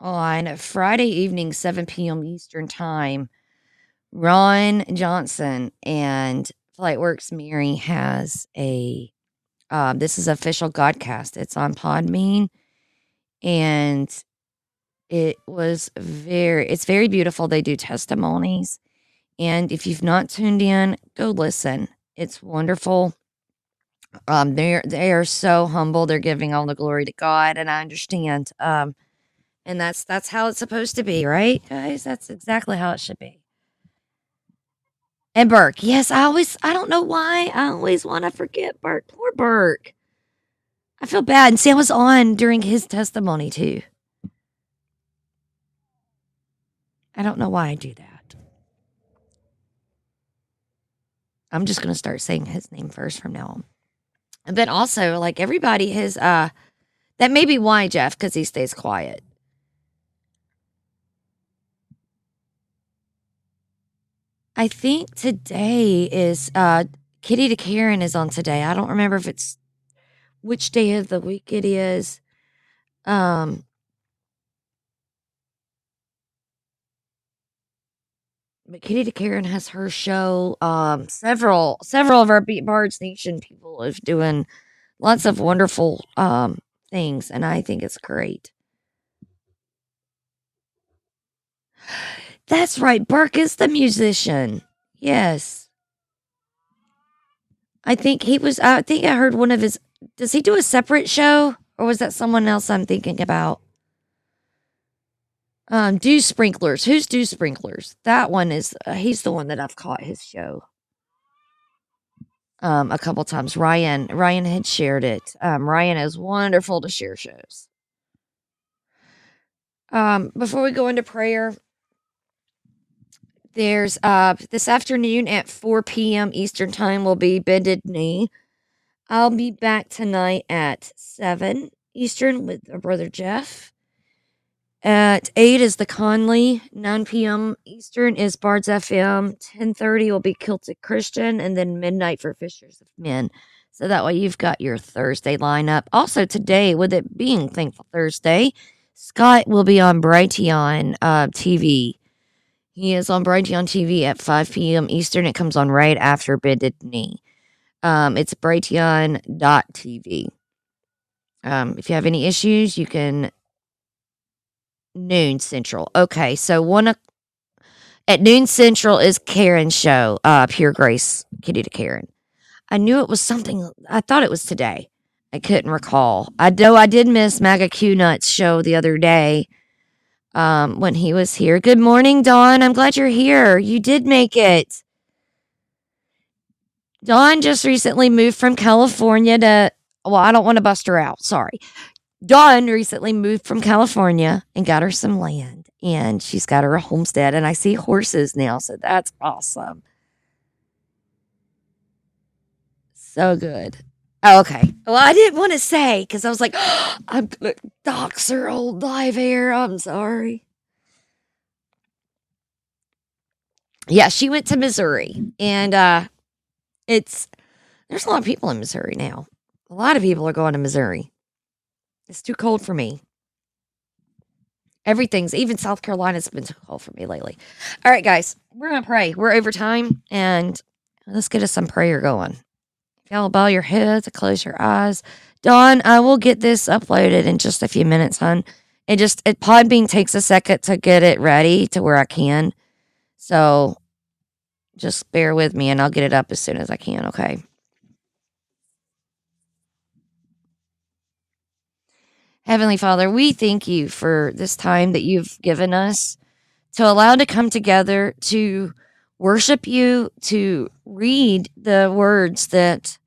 on Friday evening, 7 p.m. Eastern Time, Ron Johnson and Flightworks Mary has a, uh, this is official Godcast. It's on Podbean and it was very, it's very beautiful. They do testimonies and if you've not tuned in, go listen. It's wonderful. Um, they're they are so humble. They're giving all the glory to God, and I understand. Um, and that's that's how it's supposed to be, right, guys? That's exactly how it should be. And Burke, yes, I always I don't know why I always want to forget Burke. Poor Burke. I feel bad. And Sam was on during his testimony too. I don't know why I do that. I'm just going to start saying his name first from now on. And then also, like everybody has, uh, that may be why Jeff, because he stays quiet. I think today is uh Kitty to Karen is on today. I don't remember if it's which day of the week it is. Um Kitty to Karen has her show. Um, several several of our Beat Bards Nation people is doing lots of wonderful um things, and I think it's great. That's right, Burke is the musician. Yes. I think he was I think I heard one of his does he do a separate show or was that someone else I'm thinking about? Um, Dew Sprinklers. Who's Dew Sprinklers? That one is, uh, he's the one that I've caught his show um, a couple times. Ryan, Ryan had shared it. Um, Ryan is wonderful to share shows. Um, before we go into prayer, there's uh this afternoon at 4 p.m. Eastern time will be bended knee. I'll be back tonight at 7 Eastern with our brother Jeff. At 8 is the Conley. 9 p.m. Eastern is Bards FM. 10.30 will be Kilted Christian. And then midnight for Fishers of Men. So that way you've got your Thursday lineup. Also today, with it being Thankful Thursday, Scott will be on Brighteon uh, TV. He is on Brighteon TV at 5 p.m. Eastern. It comes on right after Bended Knee. Um, it's Brighteon.tv. Um, if you have any issues, you can noon central. Okay, so one o- at noon central is Karen's show, uh, Pure Grace, Kitty to Karen. I knew it was something. I thought it was today. I couldn't recall. I know I did miss Maga Q Nuts show the other day um, when he was here. Good morning, Dawn. I'm glad you're here. You did make it. Dawn just recently moved from California to. Well, I don't want to bust her out. Sorry. Dawn recently moved from California and got her some land, and she's got her a homestead. And I see horses now, so that's awesome. So good. Oh, okay. Well, I didn't want to say because I was like, I'm gonna dox her old live air. I'm sorry. Yeah, she went to Missouri, and uh, it's there's a lot of people in Missouri now. A lot of people are going to Missouri. It's too cold for me. Everything's even South Carolina's been too cold for me lately. All right, guys, we're gonna pray. We're over time, and Let's get us some prayer going. Y'all bow your heads, close your eyes. Don, I will get this uploaded in just a few minutes, hon. It just it Podbean takes a second to get it ready to where I can. So just bear with me and I'll get it up as soon as I can, okay? Heavenly Father, we thank you for this time that you've given us to allow to come together to worship you, to read the words that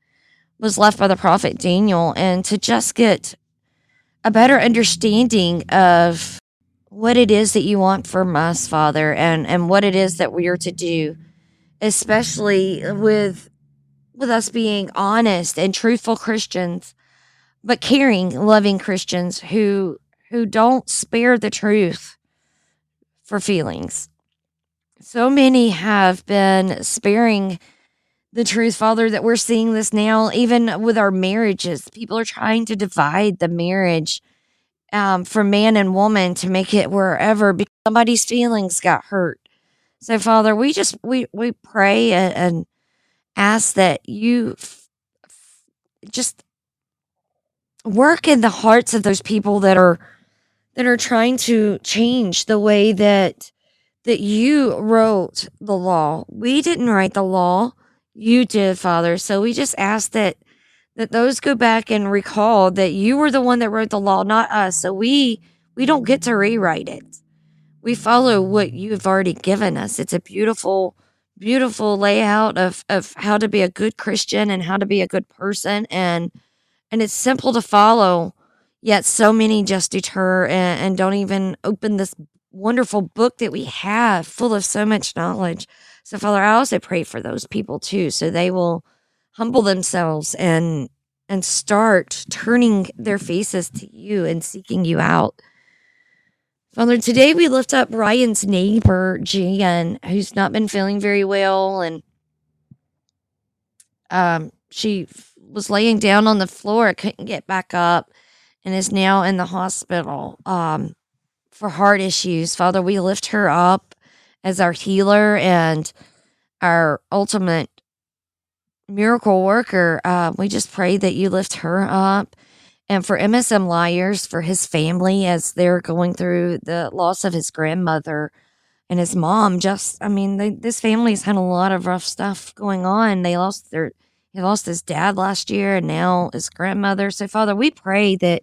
was left by the prophet Daniel, and to just get a better understanding of what it is that you want from us, Father, and, and what it is that we are to do, especially with with us being honest and truthful Christians, but caring, loving Christians who who don't spare the truth for feelings. So many have been sparing the truth, Father, that we're seeing this now, even with our marriages. People are trying to divide the marriage um, for man and woman to make it wherever somebody's feelings got hurt. So, Father, we just we we pray and, and ask that you f- f- just work in the hearts of those people that are that are trying to change the way that that you wrote the law. We didn't write the law. You did, Father. So we just ask that that those go back and recall that you were the one that wrote the law, not us. So we we don't get to rewrite it. We follow what you have already given us. It's a beautiful, beautiful layout of of how to be a good Christian and how to be a good person and and it's simple to follow Yet so many just deter and, and don't even open this wonderful book that we have full of so much knowledge. So, Father, I also pray for those people too, so they will humble themselves and and start turning their faces to you and seeking you out. Father, today we lift up Ryan's neighbor, Jan, who's not been feeling very well. And um, she was laying down on the floor, couldn't get back up and is now in the hospital um, for heart issues. Father, we lift her up as our healer and our ultimate miracle worker. Uh, we just pray that you lift her up. And for MSM Liars, for his family as they're going through the loss of his grandmother and his mom, just, I mean, they, this family's had a lot of rough stuff going on. They lost their, he lost his dad last year and now his grandmother. So, Father, we pray that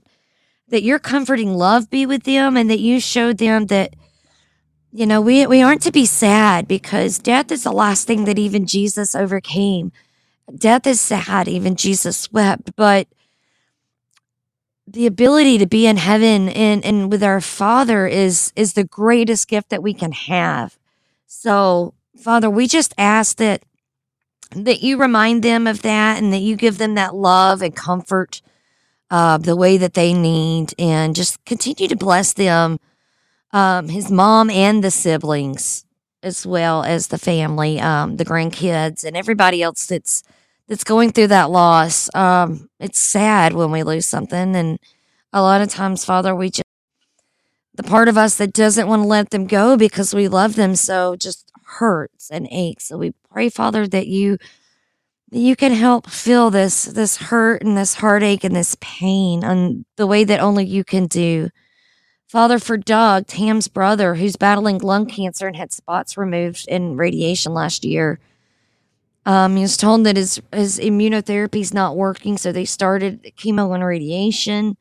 that your comforting love be with them and that you showed them that you know we we aren't to be sad because death is the last thing that even Jesus overcame. Death is sad, even Jesus wept, but the ability to be in heaven and, and with our father is is the greatest gift that we can have. So, Father, we just ask that that you remind them of that and that you give them that love and comfort uh, the way that they need, and just continue to bless them, um, his mom and the siblings, as well as the family, um, the grandkids, and everybody else that's that's going through that loss. Um, it's sad when we lose something, and a lot of times, Father, we just the part of us that doesn't want to let them go because we love them so just hurts and aches. So we pray, Father, that you you can help feel this this hurt and this heartache and this pain on the way that only you can do. Father, for Doug, Tam's brother, who's battling lung cancer and had spots removed in radiation last year. Um, he was told that his his immunotherapy is not working, so they started chemo and radiation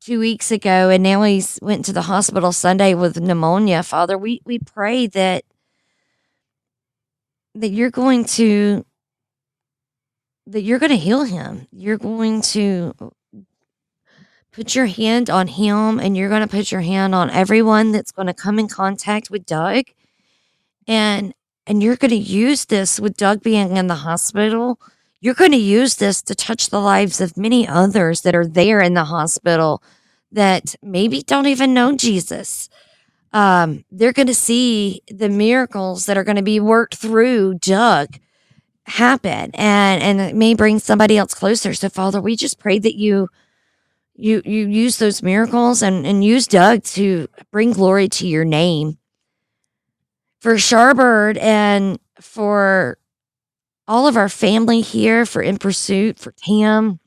two weeks ago, and now he's went to the hospital Sunday with pneumonia. Father, we we pray that that you're going to that you're going to heal him. You're going to put your hand on him and you're going to put your hand on everyone that's going to come in contact with Doug. And and you're going to use this with Doug being in the hospital. You're going to use this to touch the lives of many others that are there in the hospital that maybe don't even know Jesus. Um, they're going to see the miracles that are going to be worked through Doug happen and and it may bring somebody else closer. So father we just pray that you you you use those miracles and and use doug to bring glory to your name. For sharbird and for all of our family here, for In Pursuit, for Tam,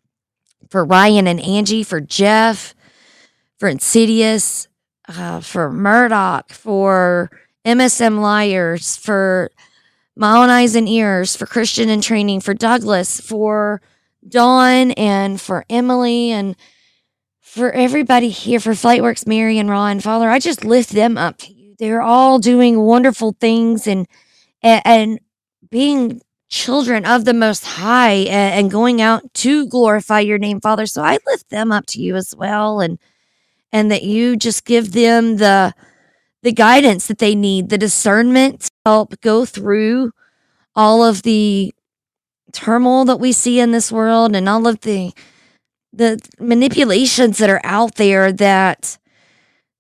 for Ryan and Angie, for Jeff, for Insidious, uh, for Murdoch, for MSM Liars, for My Own Eyes and Ears, for Christian in Training, for Douglas, for Dawn, and for Emily, and for everybody here, for Flightworks, Mary and Ron. Father, I just lift them up to you. They're all doing wonderful things and and, and being children of the Most High and, and going out to glorify your name, Father. So I lift them up to you as well, and and that you just give them the the guidance that they need, the discernment to help go through all of the turmoil that we see in this world and all of the the manipulations that are out there that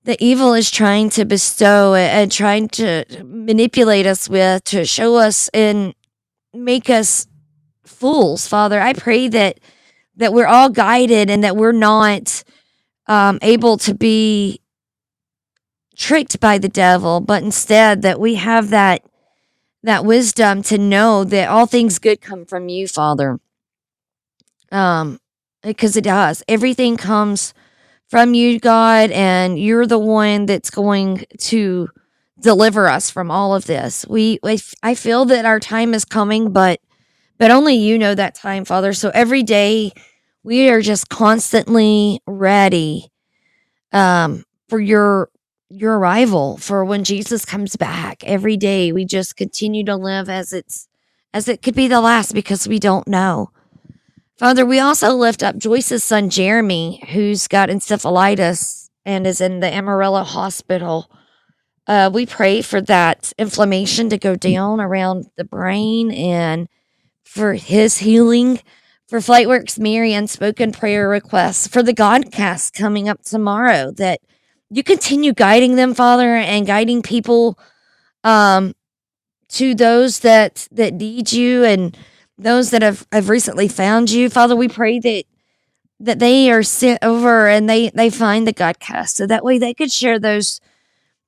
the evil is trying to bestow and trying to manipulate us with to show us and make us fools. Father i pray that that we're all guided and that we're not um, able to be tricked by the devil, but instead that we have that that wisdom to know that all things good come from you, Father. Um, because it does. Everything comes from you, God, and you're the one that's going to deliver us from all of this. We, I feel that our time is coming, but but only you know that time, Father. So every day we are just constantly ready um, for your your arrival, for when Jesus comes back. Every day we just continue to live as it's as it could be the last because we don't know. Father, we also lift up Joyce's son Jeremy, who's got encephalitis and is in the Amarillo hospital. Uh, we pray for that inflammation to go down around the brain and for his healing for Flightworks Mary unspoken prayer requests for the Godcast coming up tomorrow that you continue guiding them, Father, and guiding people um to those that that need you and those that have, have recently found you. Father, we pray that that they are sent over and they they find the Godcast so that way they could share those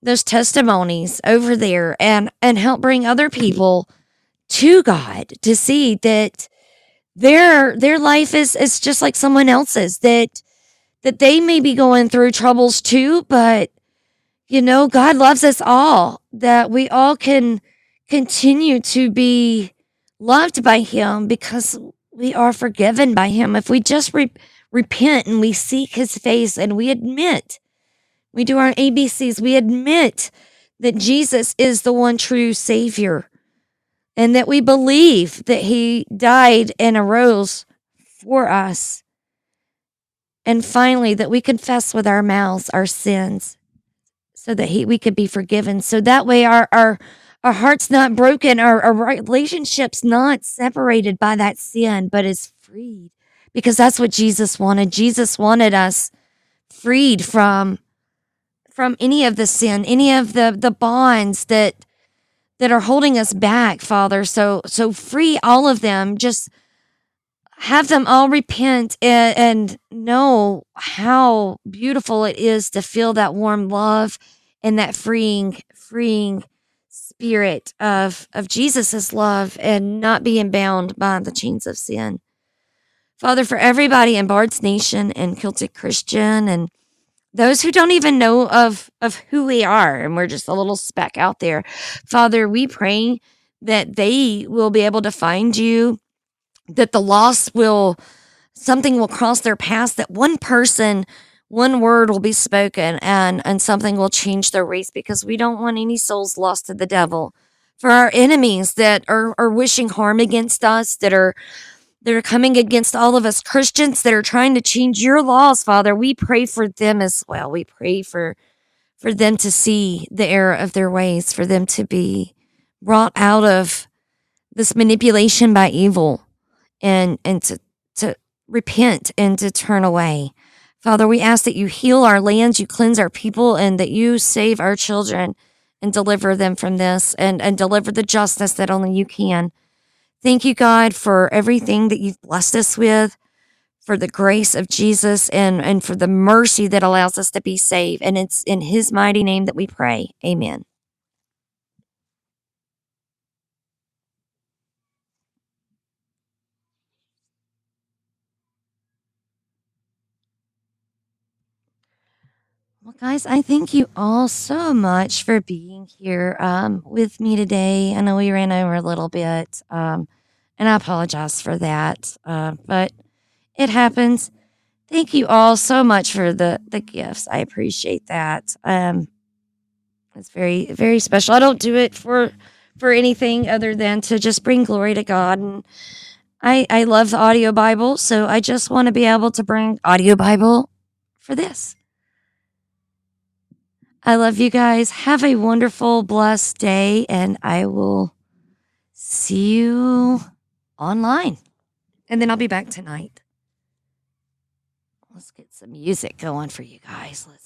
those testimonies over there and and help bring other people to God to see that their their life is is just like someone else's that that they may be going through troubles too but you know god loves us all that we all can continue to be loved by him because we are forgiven by him. If we just re- repent and we seek his face and we admit we do our abcs we admit that jesus is the one true savior and that we believe that he died and arose for us. And finally, that we confess with our mouths our sins so that he, we could be forgiven. So that way our, our, our heart's not broken, our, our relationship's not separated by that sin, but is freed because that's what Jesus wanted. Jesus wanted us freed from from any of the sin, any of the the bonds that that are holding us back, Father. So so free all of them. Just have them all repent and, and know how beautiful it is to feel that warm love and that freeing freeing spirit of of Jesus's love and not being bound by the chains of sin. Father, for everybody in Bard's Nation and Kilted Christian and those who don't even know of of who we are and we're just a little speck out there. Father we pray that they will be able to find you that the lost will something will cross their path that one person one word will be spoken and and something will change their race because we don't want any souls lost to the devil. For our enemies that are, are wishing harm against us that are that are coming against all of us Christians that are trying to change your laws, Father. We pray for them as well. We pray for for them to see the error of their ways, for them to be brought out of this manipulation by evil and and to to repent and to turn away. Father, we ask that you heal our lands, you cleanse our people, and that you save our children and deliver them from this and, and deliver the justice that only you can. Thank you, God, for everything that you've blessed us with, for the grace of Jesus and, and for the mercy that allows us to be saved. And it's in his mighty name that we pray. Amen. Guys, I thank you all so much for being here um, with me today. I know we ran over a little bit, um, and I apologize for that, uh, but it happens. Thank you all so much for the the gifts. I appreciate that. Um, it's very very special. I don't do it for for anything other than to just bring glory to God and I, I love the audio Bible, so I just want to be able to bring audio Bible for this. I love you guys. Have a wonderful, blessed day, and I will see you online. And then I'll be back tonight. Let's get some music going for you guys. Let's.